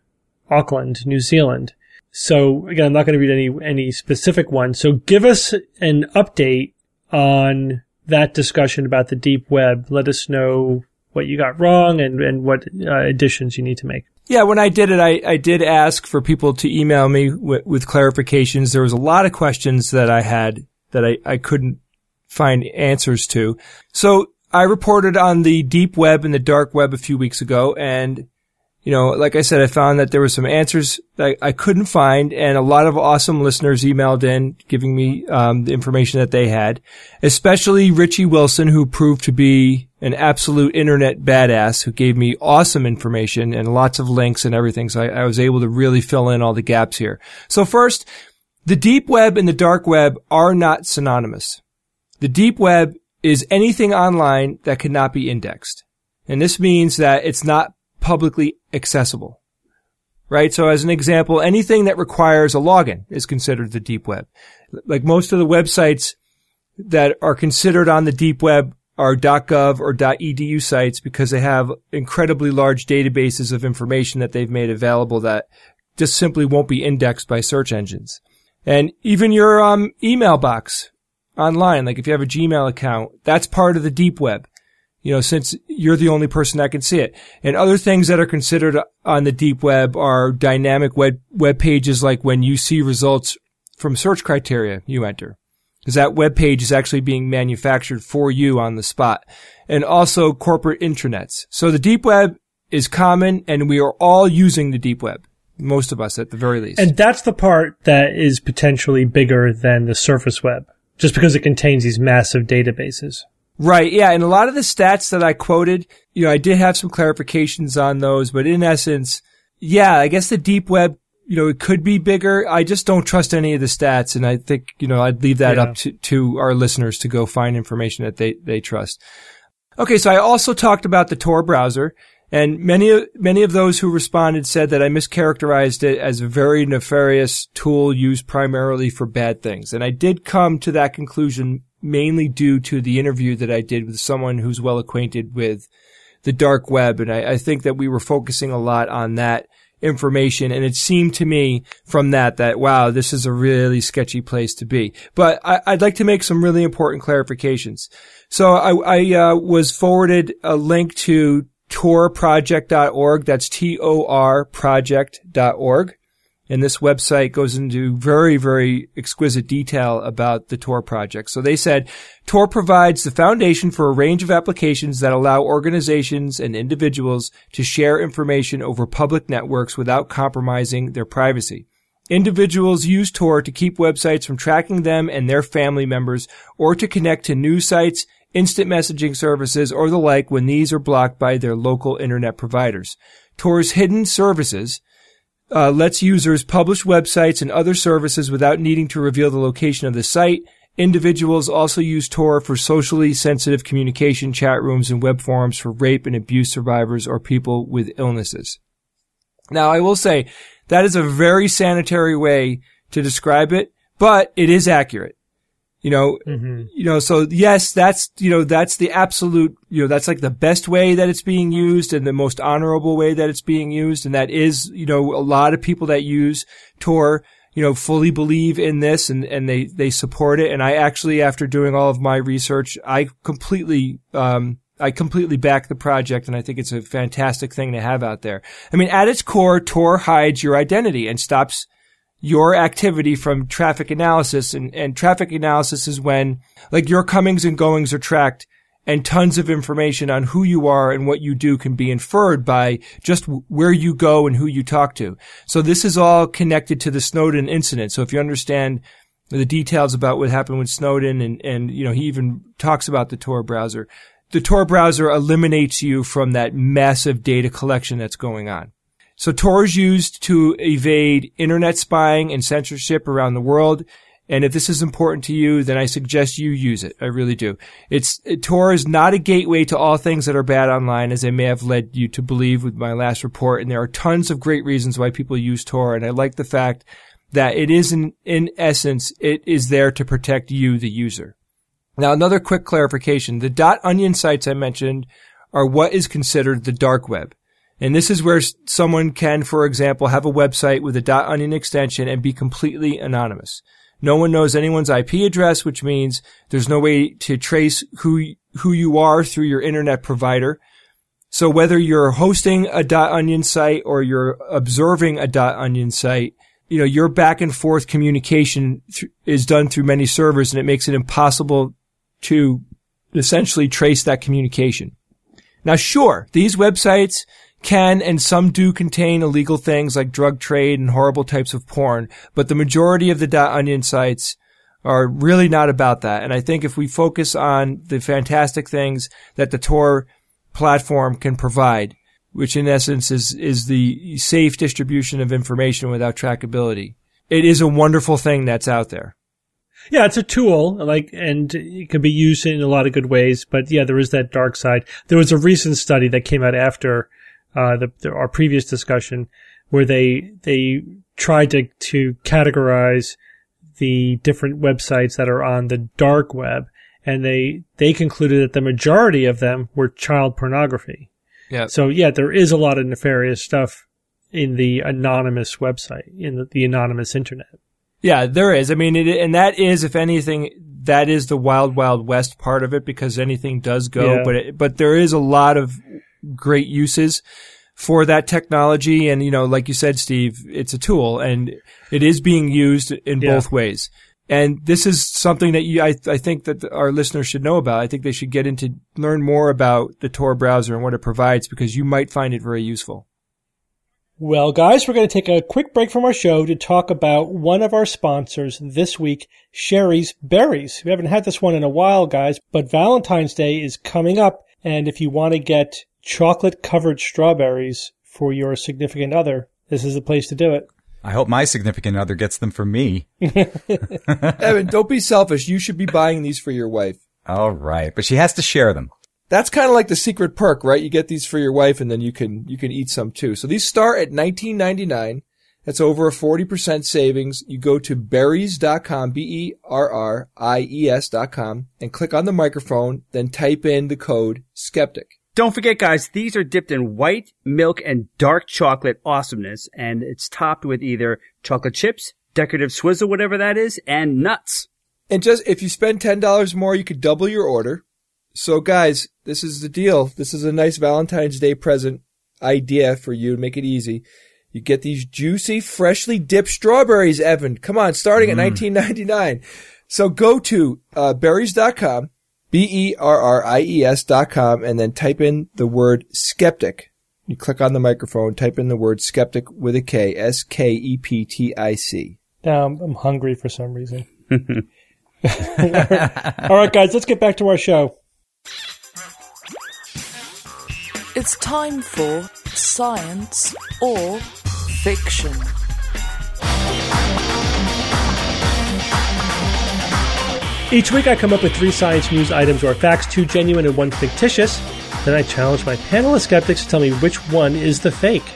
Auckland, New Zealand. So again, I'm not going to read any any specific one. So give us an update on that discussion about the deep web. Let us know what you got wrong and and what uh, additions you need to make. Yeah, when I did it, I, I did ask for people to email me with, with clarifications. There was a lot of questions that I had that I, I couldn't find answers to. So I reported on the deep web and the dark web a few weeks ago. And, you know, like I said, I found that there were some answers that I couldn't find. And a lot of awesome listeners emailed in giving me um, the information that they had, especially Richie Wilson, who proved to be an absolute internet badass who gave me awesome information and lots of links and everything. So I, I was able to really fill in all the gaps here. So first, the deep web and the dark web are not synonymous. The deep web is anything online that cannot be indexed. And this means that it's not publicly accessible. Right? So as an example, anything that requires a login is considered the deep web. Like most of the websites that are considered on the deep web are .gov or .edu sites because they have incredibly large databases of information that they've made available that just simply won't be indexed by search engines. And even your um, email box online, like if you have a Gmail account, that's part of the deep web. You know, since you're the only person that can see it. And other things that are considered on the deep web are dynamic web, web pages like when you see results from search criteria you enter because that web page is actually being manufactured for you on the spot. And also corporate intranets. So the deep web is common and we are all using the deep web. Most of us at the very least. And that's the part that is potentially bigger than the surface web, just because it contains these massive databases. Right, yeah, and a lot of the stats that I quoted, you know, I did have some clarifications on those, but in essence, yeah, I guess the deep web, you know, it could be bigger. I just don't trust any of the stats, and I think, you know, I'd leave that Yeah. up to, to our listeners to go find information that they, they trust. Okay, so I also talked about the Tor browser, and many of, many of those who responded said that I mischaracterized it as a very nefarious tool used primarily for bad things. And I did come to that conclusion mainly due to the interview that I did with someone who's well acquainted with the dark web. And I, I think that we were focusing a lot on that information. And it seemed to me from that that, wow, this is a really sketchy place to be. But I, I'd like to make some really important clarifications. So I, I uh, was forwarded a link to torproject.org. That's T-O-R project.org. And this website goes into very, very exquisite detail about the Tor project. So they said Tor provides the foundation for a range of applications that allow organizations and individuals to share information over public networks without compromising their privacy. Individuals use Tor to keep websites from tracking them and their family members or to connect to news sites, instant messaging services, or the like when these are blocked by their local internet providers. Tor's hidden services uh, lets users publish websites and other services without needing to reveal the location of the site. Individuals also use Tor for socially sensitive communication, chat rooms, and web forums for rape and abuse survivors or people with illnesses. Now, I will say that is a very sanitary way to describe it, but it is accurate. You know, you know, so yes, that's, you know, that's the absolute, you know, that's like the best way that it's being used and the most honorable way that it's being used. And that is, you know, a lot of people that use Tor, you know, fully believe in this and, and they, they support it. And I actually, after doing all of my research, I completely, um, I completely back the project and I think it's a fantastic thing to have out there. I mean, at its core, Tor hides your identity and stops your activity from traffic analysis. And, and traffic analysis is when like your comings and goings are tracked and tons of information on who you are and what you do can be inferred by just where you go and who you talk to. So this is all connected to the Snowden incident. So if you understand the details about what happened with Snowden, and and you know he even talks about the Tor browser. The Tor browser eliminates you from that massive data collection that's going on. So Tor is used to evade internet spying and censorship around the world. And if this is important to you, then I suggest you use it. I really do. It's, Tor is not a gateway to all things that are bad online, as I may have led you to believe with my last report. And there are tons of great reasons why people use Tor. And I like the fact that it is in, in essence, it is there to protect you, the user. Now, another quick clarification. The dot onion sites I mentioned are what is considered the dark web. And this is where someone can, for example, have a website with a onion extension and be completely anonymous. No one knows anyone's IP address, which means there's no way to trace who, who you are through your internet provider. So whether you're hosting a .onion site or you're observing a .onion site, you know, your back and forth communication th- is done through many servers and it makes it impossible to essentially trace that communication. Now, sure, these websites can and some do contain illegal things like drug trade and horrible types of porn, but the majority of the dot .onion sites are really not about that. And I think if we focus on the fantastic things that the Tor platform can provide, which in essence is, is the safe distribution of information without trackability, it is a wonderful thing that's out there. Yeah, it's a tool, like, and it can be used in a lot of good ways. But yeah, there is that dark side. There was a recent study that came out after uh, the, the, our previous discussion where they they tried to to categorize the different websites that are on the dark web, and they they concluded that the majority of them were child pornography. Yeah. So yeah, there is a lot of nefarious stuff in the anonymous website, in the, the anonymous internet. Yeah, there is. I mean, it, and that is, if anything, that is the wild, wild west part of it because anything does go. Yeah. But it, but there is a lot of great uses for that technology, and you know, like you said, Steve, it's a tool, and it is being used in Yeah. both ways. And this is something that you, I, I think that our listeners should know about. I think they should get into learn more about the Tor browser and what it provides because you might find it very useful. Well, guys, we're going to take a quick break from our show to talk about one of our sponsors this week, Shari's Berries. We haven't had this one in a while, guys, but Valentine's Day is coming up. And if you want to get chocolate covered strawberries for your significant other, this is the place to do it. I hope my significant other gets them for me. Evan, don't be selfish. You should be buying these for your wife. All right, but she has to share them. That's kind of like the secret perk, right? You get these for your wife and then you can, you can eat some too. So these start at $19.99. That's over a 40% savings. You go to berries.com, B-E-R-R-I-E-S dot com and click on the microphone, then type in the code skeptic. Don't forget, guys, these are dipped in white milk and dark chocolate awesomeness, and it's topped with either chocolate chips, decorative swizzle, whatever that is, and nuts. And just, if you spend $10 more, you could double your order. So guys, this is the deal. This is a nice Valentine's Day present idea for you to make it easy. You get these juicy, freshly dipped strawberries, Evan. Come on, starting at nineteen ninety nine. So go to uh, berries.com, B-E-R-R-I-E-S dot com, and then type in the word skeptic. You click on the microphone, type in the word skeptic with a K, S-K-E-P-T-I-C. Now I'm, I'm hungry for some reason. All right, guys, let's get back to our show. It's time for science or fiction. Each week I come up with three science news items or facts, two genuine and one fictitious. Then I challenge my panel of skeptics to tell me which one is the fake.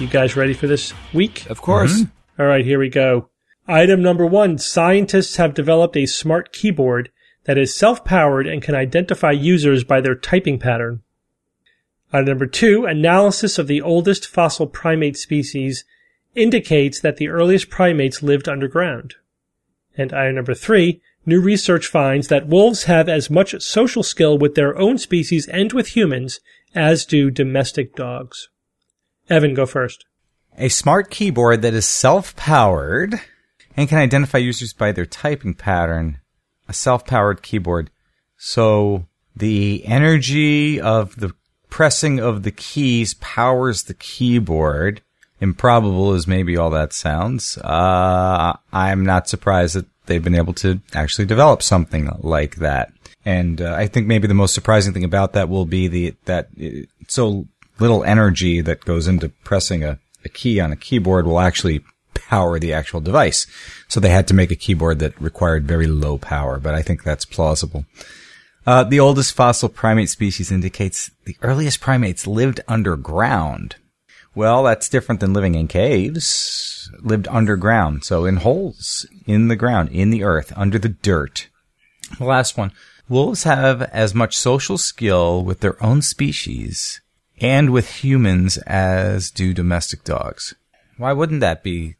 You guys ready for this week? Of course. Mm-hmm. All right, here we go. Item number one. Scientists have developed a smart keyboard that is self-powered and can identify users by their typing pattern. Item number two. Analysis of the oldest fossil primate species indicates that the earliest primates lived underground. And item number three. New research finds that wolves have as much social skill with their own species and with humans as do domestic dogs. Evan, go first. A smart keyboard that is self-powered and can identify users by their typing pattern. A self-powered keyboard. So the energy of the pressing of the keys powers the keyboard. Improbable as maybe all that sounds. Uh, I'm not surprised that they've been able to actually develop something like that. And uh, I think maybe the most surprising thing about that will be the that so little energy that goes into pressing a, a key on a keyboard will actually power the actual device. So they had to make a keyboard that required very low power, but I think that's plausible. Uh, the oldest fossil primate species indicates the earliest primates lived underground. Well, that's different than living in caves. Lived underground, so in holes in the ground, in the earth, under the dirt. The last one. Wolves have as much social skill with their own species and with humans as do domestic dogs. Why wouldn't that be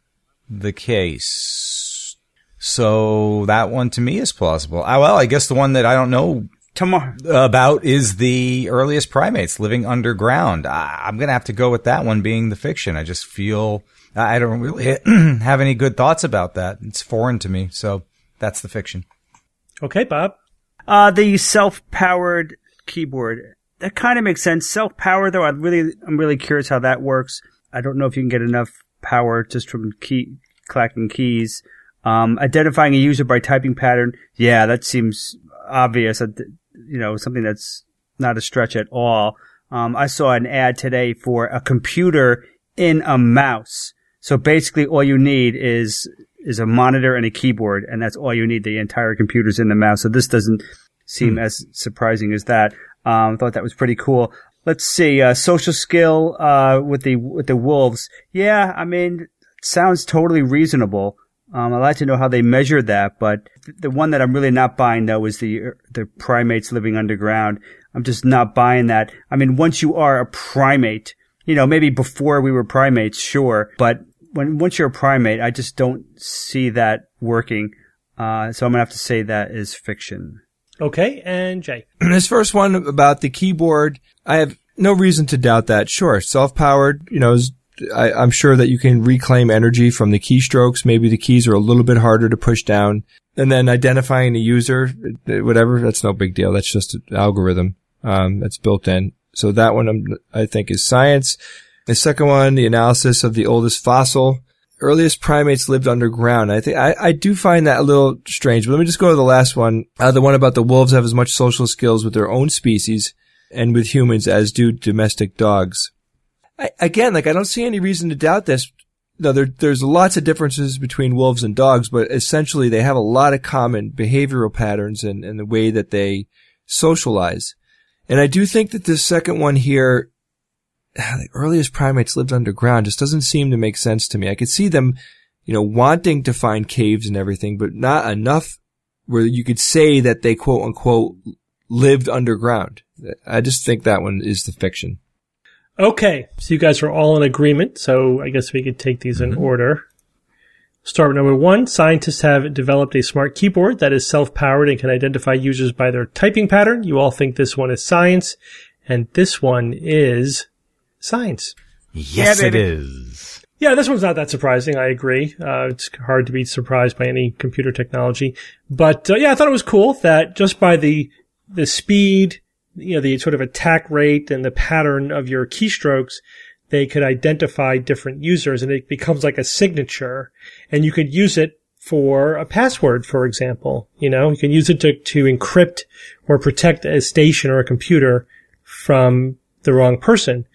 the case? So that one to me is plausible. Ah, well, I guess the one that I don't know Tomorrow. about is the earliest primates living underground. I, I'm going to have to go with that one being the fiction. I just feel I don't really have any good thoughts about that. It's foreign to me. So that's the fiction. Okay, Bob. Uh, the self-powered keyboard. That kind of makes sense. Self-powered though, I really, I'm really curious how that works. I don't know if you can get enough power just from key, clacking keys. Um, identifying a user by typing pattern. Yeah, that seems obvious. You know, something that's not a stretch at all. Um, I saw an ad today for a computer in a mouse. So basically all you need is, is a monitor and a keyboard, and that's all you need. The entire computer's in the mouse. So this doesn't seem as surprising as that. Um, I thought that was pretty cool. Let's see, uh, social skill, uh, with the, with the wolves. Yeah, I mean, sounds totally reasonable. Um, I'd like to know how they measured that, but th- the one that I'm really not buying though is the, the primates living underground. I'm just not buying that. I mean, once you are a primate, you know, maybe before we were primates, sure, but when, once you're a primate, I just don't see that working. Uh, so I'm gonna have to say that is fiction. Okay, and Jay. this first one about the keyboard, I have no reason to doubt that. Sure, self-powered, you know, is, I, I'm sure that you can reclaim energy from the keystrokes. Maybe the keys are a little bit harder to push down. And then identifying the user, whatever, that's no big deal. That's just an algorithm, um, that's built in. So that one I'm, I think is science. The second one, the analysis of the oldest fossil. Earliest primates lived underground. I think I, I do find that a little strange. But let me just go to the last one. Uh, the one about the wolves have as much social skills with their own species and with humans as do domestic dogs. I, again, like I don't see any reason to doubt this. No, there, there's lots of differences between wolves and dogs, but essentially they have a lot of common behavioral patterns and, the way that they socialize. And I do think that this second one here, the earliest primates lived underground just doesn't seem to make sense to me. I could see them, you know, wanting to find caves and everything, but not enough where you could say that they quote unquote lived underground. I just think that one is the fiction. Okay, so you guys are all in agreement, so I guess we could take these in order. Start with number one. Scientists have developed a smart keyboard that is self-powered and can identify users by their typing pattern. You all think this one is science, and this one is science. Yes, Yeah, it baby. is. Yeah, this one's not that surprising. I agree. Uh, it's hard to be surprised by any computer technology, but uh, yeah, I thought it was cool that just by the the speed, you know, the sort of attack rate and the pattern of your keystrokes, they could identify different users, and it becomes like a signature, and you could use it for a password, for example. You know, you can use it to to encrypt or protect a station or a computer from the wrong person.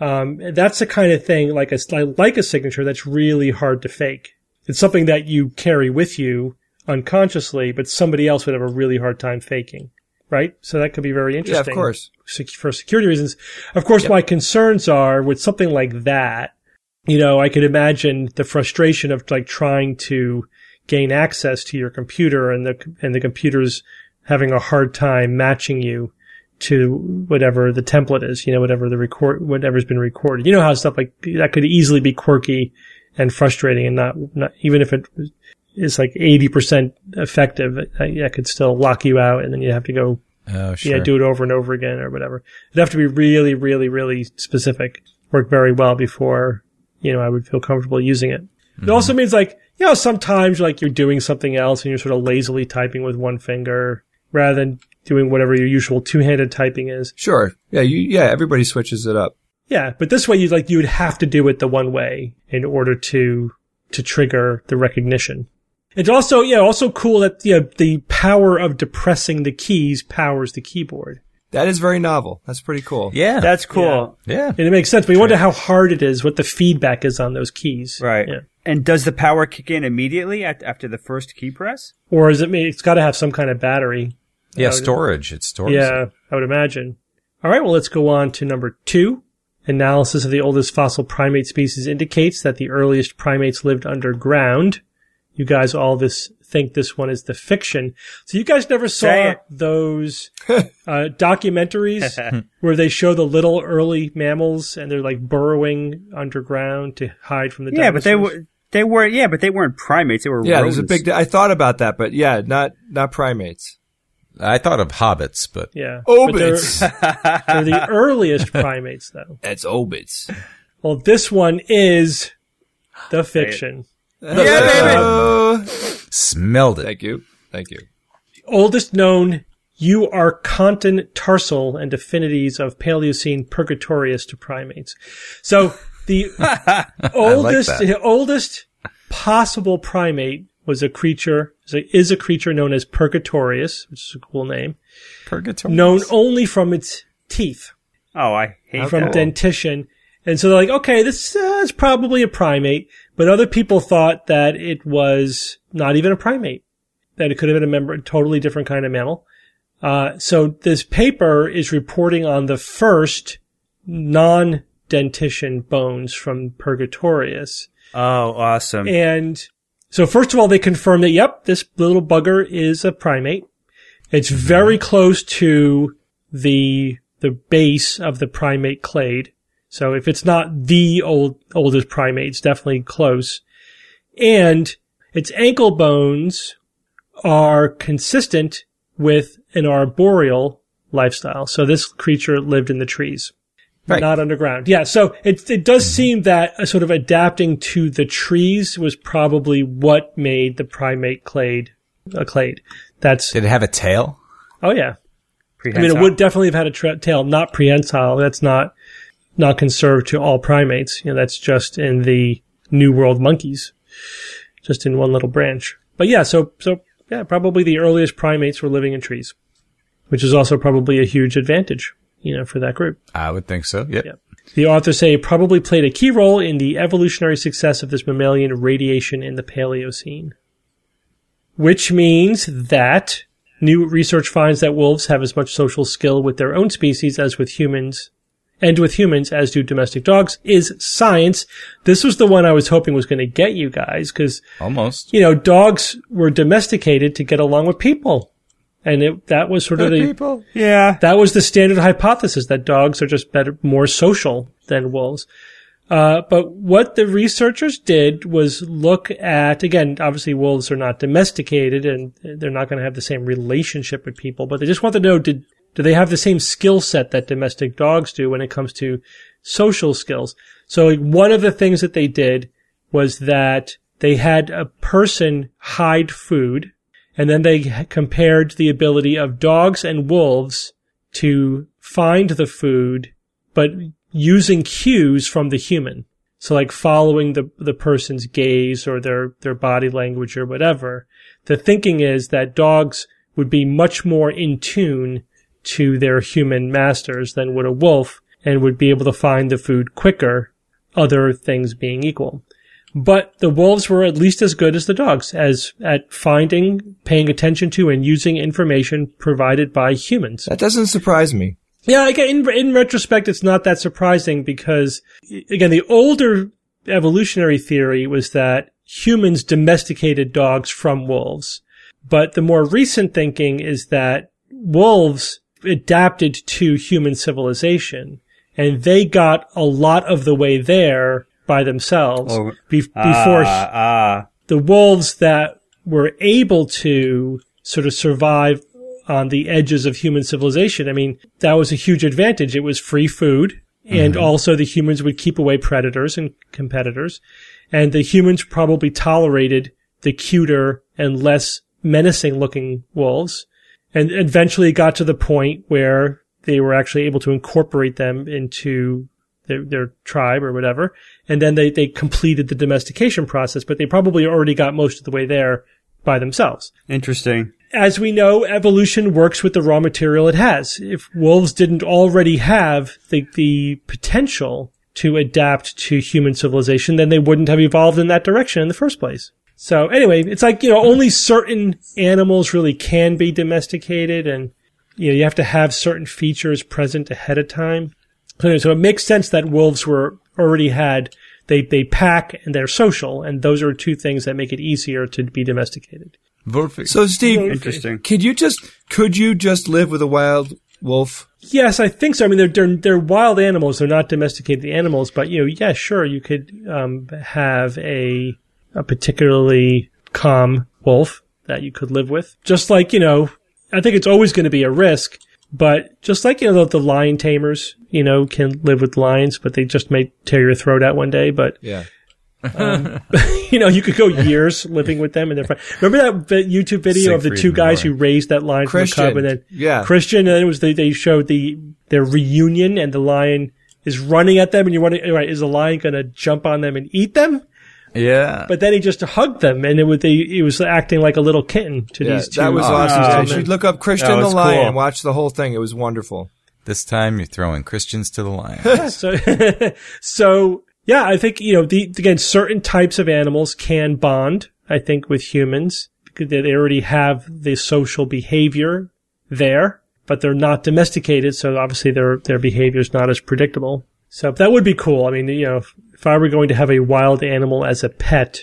Um, that's the kind of thing like a like a signature that's really hard to fake. It's something that you carry with you unconsciously, but somebody else would have a really hard time faking, right? So that could be very interesting. Yeah, of course. sec- For security reasons, of course, my concerns are with something like that. You know, I could imagine the frustration of like trying to gain access to your computer and the and the computer's having a hard time matching you to whatever the template is, you know, whatever the record, whatever's been recorded. You know how stuff like that could easily be quirky and frustrating and not, not even if it is like 80% effective, that could still lock you out and then you have to go, Oh, sure. yeah, do it over and over again or whatever. It'd have to be really, really, really specific, work very well before, you know, I would feel comfortable using it. It also mm-hmm. means like, you know, sometimes like you're doing something else and you're sort of lazily typing with one finger rather than doing whatever your usual two-handed typing is. Sure. Yeah, you, yeah, everybody switches it up. Yeah, but this way you like you would have to do it the one way in order to to trigger the recognition. It's also, yeah, also cool that, you know, the power of depressing the keys powers the keyboard. That is very novel. That's pretty cool. Yeah. That's cool. yeah. And it makes sense, but you wonder how hard it is, what the feedback is on those keys. Right. Yeah. And does the power kick in immediately at, after the first key press? Or is it, it's got to have some kind of battery. Yeah, storage. It's storage. Yeah, I would imagine. All right, well, let's go on to number two. Analysis of the oldest fossil primate species indicates that the earliest primates lived underground. You guys all this think this one is the fiction. So you guys never saw those uh, documentaries where they show the little early mammals and they're like burrowing underground to hide from the Yeah, but they were they were yeah, but they weren't primates. They were Yeah, rodents. there's a big. I thought about that, but yeah, not not primates. I thought of hobbits, but Yeah. But they're, Obits. they're the earliest primates though. That's obits. Well, this one is the fiction. Yeah, baby. Uh, smelled it. thank you. Thank you. oldest known Euarchontan tarsal and affinities of Paleocene Purgatorius to primates. So the oldest, that. the oldest possible primate was a creature, is a, creature known as Purgatorius, which is a cool name, Purgatory. known only from its teeth, Oh, I hate from that. dentition. And so they're like, okay, this uh, is probably a primate, but other people thought that it was not even a primate, that it could have been a member, a totally different kind of mammal. Uh, so this paper is reporting on the first non-dentition bones from Purgatorius. Oh, awesome. And so first of all, they confirm that, yep, this little bugger is a primate. It's very close to the, the base of the primate clade. So if it's not the old, oldest primate, it's definitely close. And its ankle bones are consistent with an arboreal lifestyle. So this creature lived in the trees. Right. Not underground. Yeah. So it, it does mm-hmm. seem that sort of adapting to the trees was probably what made the primate clade a clade. That's, Did it have a tail? oh yeah. I mean, it would definitely have had a tra- tail, not prehensile. That's not, not conserved to all primates. You know, that's just in the New World monkeys, just in one little branch. But yeah, so, so yeah, probably the earliest primates were living in trees, which is also probably a huge advantage, you know, for that group. I would think so. Yep. Yep. The authors say it probably played a key role in the evolutionary success of this mammalian radiation in the Paleocene. Which means that new research finds that wolves have as much social skill with their own species as with humans, and with humans as do domestic dogs, is science. This was the one I was hoping was going to get you guys, because, Almost. you know, dogs were domesticated to get along with people. And it, that was sort of the, people. yeah. that was the standard hypothesis that dogs are just better, more social than wolves. Uh, but what the researchers did was look at, again, obviously wolves are not domesticated and they're not going to have the same relationship with people, but they just want to know, did, do they have the same skill set that domestic dogs do when it comes to social skills? So one of the things that they did was that they had a person hide food and then they compared the ability of dogs and wolves to find the food, but using cues from the human. So like following the, the person's gaze or their, their body language or whatever. The thinking is that dogs would be much more in tune to their human masters than would a wolf and would be able to find the food quicker, other things being equal. But the wolves were at least as good as the dogs as at finding, paying attention to, and using information provided by humans. That doesn't surprise me. Yeah, again, in, in retrospect, it's not that surprising because, again, the older evolutionary theory was that humans domesticated dogs from wolves. But the more recent thinking is that wolves adapted to human civilization and they got a lot of the way there by themselves Oh, be- before Ah, ah. the wolves that were able to sort of survive on the edges of human civilization. I mean, that was a huge advantage. It was free food and also the humans would keep away predators and competitors. And the humans probably tolerated the cuter and less menacing looking wolves. And eventually it got to the point where they were actually able to incorporate them into their, their tribe or whatever. And then they, they completed the domestication process, but they probably already got most of the way there by themselves. Interesting. As we know, evolution works with the raw material it has. If wolves didn't already have the, the potential to adapt to human civilization, then they wouldn't have evolved in that direction in the first place. So anyway, it's like, you know, only certain animals really can be domesticated and, you know, you have to have certain features present ahead of time. So, so it makes sense that wolves were already had, they, they pack and they're social. And those are two things that make it easier to be domesticated. Perfect. So, Steve, Interesting. could you just could you just live with a wild wolf? Yes, I think so. I mean, they're, they're, they're wild animals. They're not domesticated animals, but you know, yeah, sure, you could, um, have a, a particularly calm wolf that you could live with. Just like, you know, I think it's always going to be a risk, but just like, you know, the, the lion tamers, you know, can live with lions, but they just may tear your throat out one day, but Yeah. Um, you know, you could go years living with them and they're fine. Remember that YouTube video of the two guys who raised that lion from a cub and then Yeah. Christian and then it was they, they showed the their reunion and the lion is running at them and you're wondering, right, is the lion going to jump on them and eat them? Yeah. But then he just hugged them and it was, they, he was acting like a little kitten to Yeah, these two. that was Oh, awesome. Uh, man. you should look up Christian That the Lion cool. and watch the whole thing. It was wonderful. this time you're throwing Christians to the lion. So, so yeah, I think, you know, the, again, certain types of animals can bond, I think, with humans because they already have the social behavior there, but they're not domesticated. So obviously their, their behavior is not as predictable. So that would be cool. I mean, you know, if, if I were going to have a wild animal as a pet,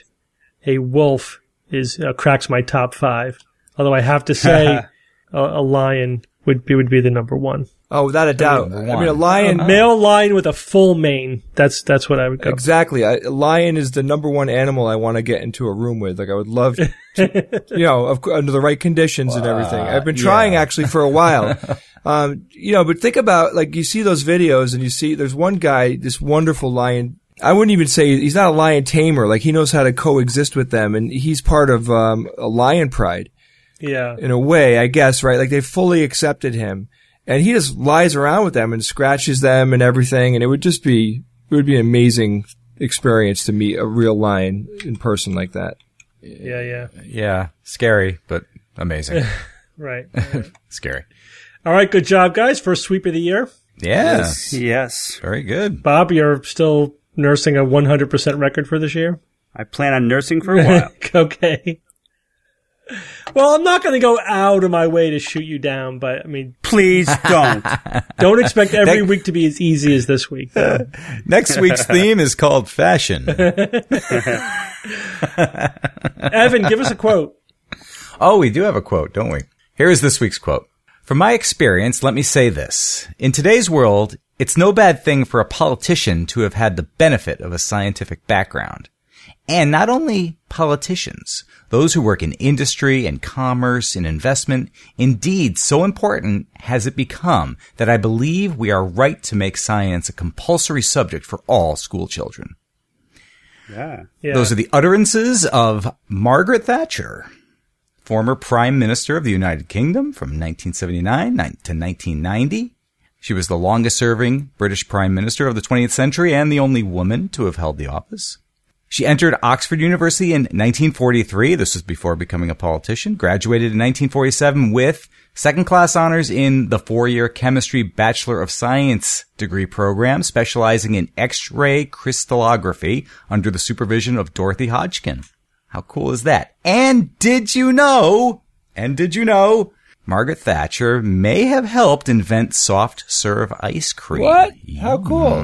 a wolf is, uh, cracks my top five. Although I have to say, a, a lion would be, would be the number one. Oh, without a doubt. Number I mean, a lion. A male lion with a full mane. That's that's what I would go. Exactly. I, a lion is the number one animal I want to get into a room with. Like I would love to, you know, of, under the right conditions and everything. I've been trying yeah. actually for a while. um, you know, but think about like you see those videos and you see there's one guy, this wonderful lion. I wouldn't even say he's not a lion tamer. Like he knows how to coexist with them and he's part of, um, a lion pride Yeah. in a way, I guess, right? Like they fully accepted him. And he just lies around with them and scratches them and everything. And it would just be, it would be an amazing experience to meet a real lion in person like that. Yeah. Yeah. yeah. Scary, but amazing. Right. Scary. All right. Good job, guys. First sweep of the year. Yeah. Yes. Very good. Bob, you're still nursing a 100% record for this year. I plan on nursing for a while. okay. Well, I'm not going to go out of my way to shoot you down, but I mean, Please don't. don't expect every week to be as easy as this week. though. Next week's theme is called fashion. Evan, give us a quote. Oh, we do have a quote, don't we? Here is this week's quote. From my experience, let me say this. In today's world, it's no bad thing for a politician to have had the benefit of a scientific background. And not only politicians, those who work in industry and commerce and investment. Indeed, so important has it become that I believe we are right to make science a compulsory subject for all school children. Yeah. Yeah. Those are the utterances of Margaret Thatcher, former Prime Minister of the United Kingdom from 1979 to 1990. She was the longest serving British Prime Minister of the 20th century and the only woman to have held the office. She entered Oxford University in 1943. This was before becoming a politician. Graduated in 1947 with second class honors in the four year chemistry Bachelor of Science degree program, specializing in X-ray crystallography under the supervision of Dorothy Hodgkin. How cool is that? And did you know? And did you know? Margaret Thatcher may have helped invent soft serve ice cream. What? How cool.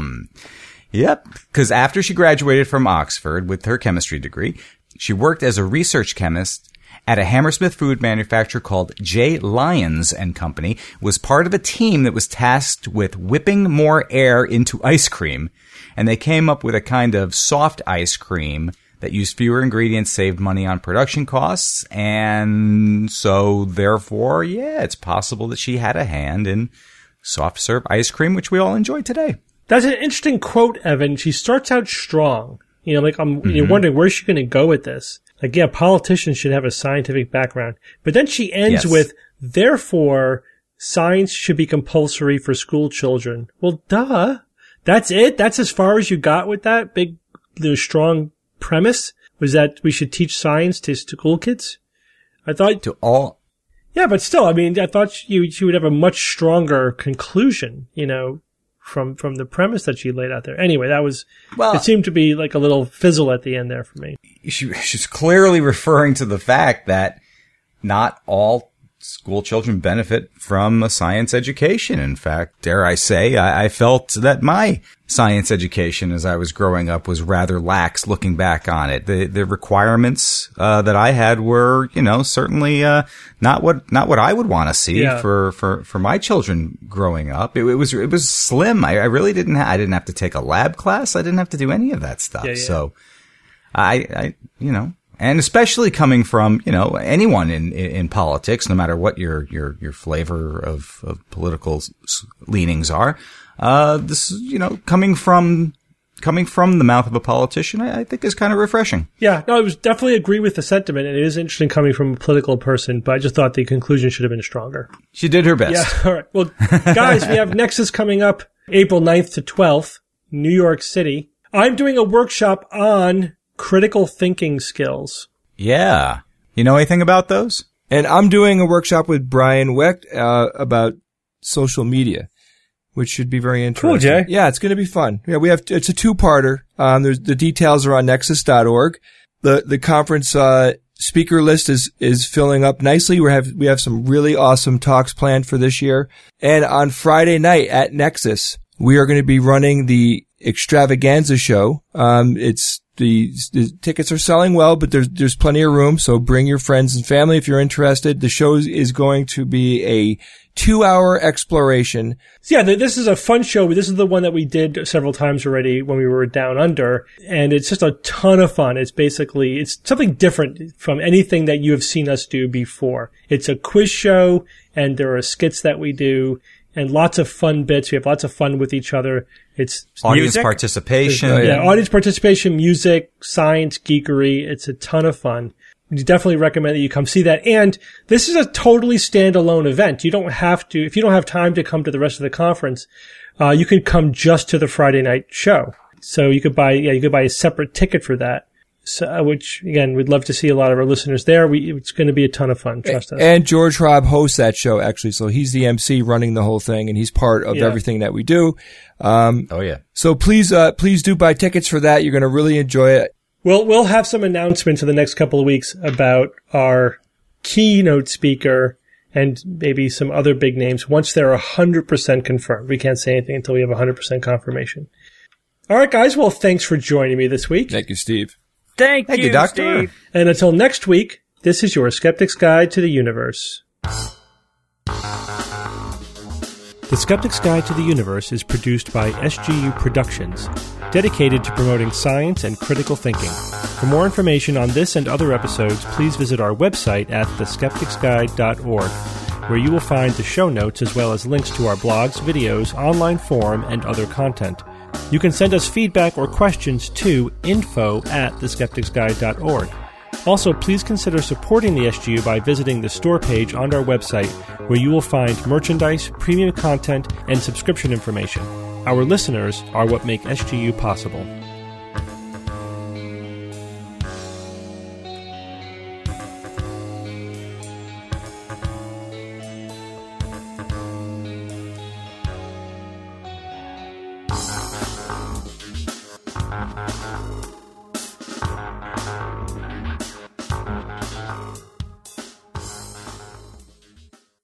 Yep. Because after she graduated from Oxford with her chemistry degree, she worked as a research chemist at a Hammersmith food manufacturer called J. Lyons and Company, was part of a team that was tasked with whipping more air into ice cream. And they came up with a kind of soft ice cream that used fewer ingredients, saved money on production costs. And so therefore, yeah, it's possible that she had a hand in soft serve ice cream, which we all enjoy today. That's an interesting quote, Evan. She starts out strong. You know, like I'm you're Mm-hmm. wondering where's she going to go with this. Like, yeah, politicians should have a scientific background, but then she ends Yes. with, therefore, science should be compulsory for school children. Well, duh. That's it. That's as far as you got with that big, the strong premise was that we should teach science to school kids. I thought, To all, yeah, but still, I mean, I thought she, she would have a much stronger conclusion, you know, from, from the premise that she laid out there. Anyway, that was, Well- it seemed to be like a little fizzle at the end there for me. she, she's clearly referring to the fact that not all school children benefit from a science education. In fact, dare I say, I, I felt that my science education as I was growing up was rather lax looking back on it. The, the requirements, uh, that I had were, you know, certainly, uh, not what, not what I would want to see Yeah. for, for, for my children growing up. It, it was, it was slim. I, I really didn't, ha- I didn't have to take a lab class. I didn't have to do any of that stuff. Yeah, yeah. So, I, I, you know, and especially coming from, you know, anyone in, in, in politics, no matter what your, your, your flavor of, of political leanings are, uh, this, you know, coming from, coming from the mouth of a politician, I, I think is kind of refreshing. Yeah, no, I was definitely agree with the sentiment, and it is interesting coming from a political person, but I just thought the conclusion should have been stronger. She did her best. Yeah, all right. Well, guys, we have NECSS coming up April 9th to 12th, New York City. I'm doing a workshop on critical thinking skills. Yeah. You know anything about those? And I'm doing a workshop with Brian Wecht uh, about social media, which should be very interesting. Cool, Jay. Yeah, it's going to be fun. Yeah, we have it's a two-parter. Um, there's the details are on necss.org. The the conference uh, speaker list is is filling up nicely. We have we have some really awesome talks planned for this year. And on Friday night at Nexus, we are going to be running the extravaganza show. Um, it's the, the tickets are selling well, but there's there's plenty of room. So bring your friends and family if you're interested. The show is going to be a two hour exploration. Yeah, this is a fun show. This is the one that we did several times already when we were down under, and it's just a ton of fun. It's basically it's something different from anything that you have seen us do before. It's a quiz show, and there are skits that we do, and lots of fun bits. We have lots of fun with each other. It's Audience music. participation. Oh, yeah, audience participation, music, science, geekery. It's a ton of fun. We definitely recommend that you come see that. And this is a totally standalone event. You don't have to, if you don't have time to come to the rest of the conference, uh, you can come just to the Friday night show. So you could buy, yeah, you could buy a separate ticket for that. So, uh, which again, we'd love to see a lot of our listeners there. We, it's going to be a ton of fun. Trust us. And George Hrab hosts that show actually, so he's the MC running the whole thing, and he's part of Yeah. everything that we do. Um, Oh yeah. so please, uh, please do buy tickets for that. You're going to really enjoy it. We'll we'll have some announcements in the next couple of weeks about our keynote speaker and maybe some other big names once they're hundred percent confirmed. We can't say anything until we have hundred percent confirmation. All right, guys. Well, thanks for joining me this week. Thank you, Steve. Thank, Thank you, Doctor. Steve. And until next week, this is your Skeptic's Guide to the Universe. The Skeptic's Guide to the Universe is produced by SGU Productions, dedicated to promoting science and critical thinking. For more information on this and other episodes, please visit our website at theskepticsguide.org, where you will find the show notes as well as links to our blogs, videos, online forum, and other content. You can send us feedback or questions to info at theskepticsguide.org. Also, please consider supporting the SGU by visiting the store page on our website, where you will find merchandise, premium content, and subscription information. Our listeners are what make SGU possible.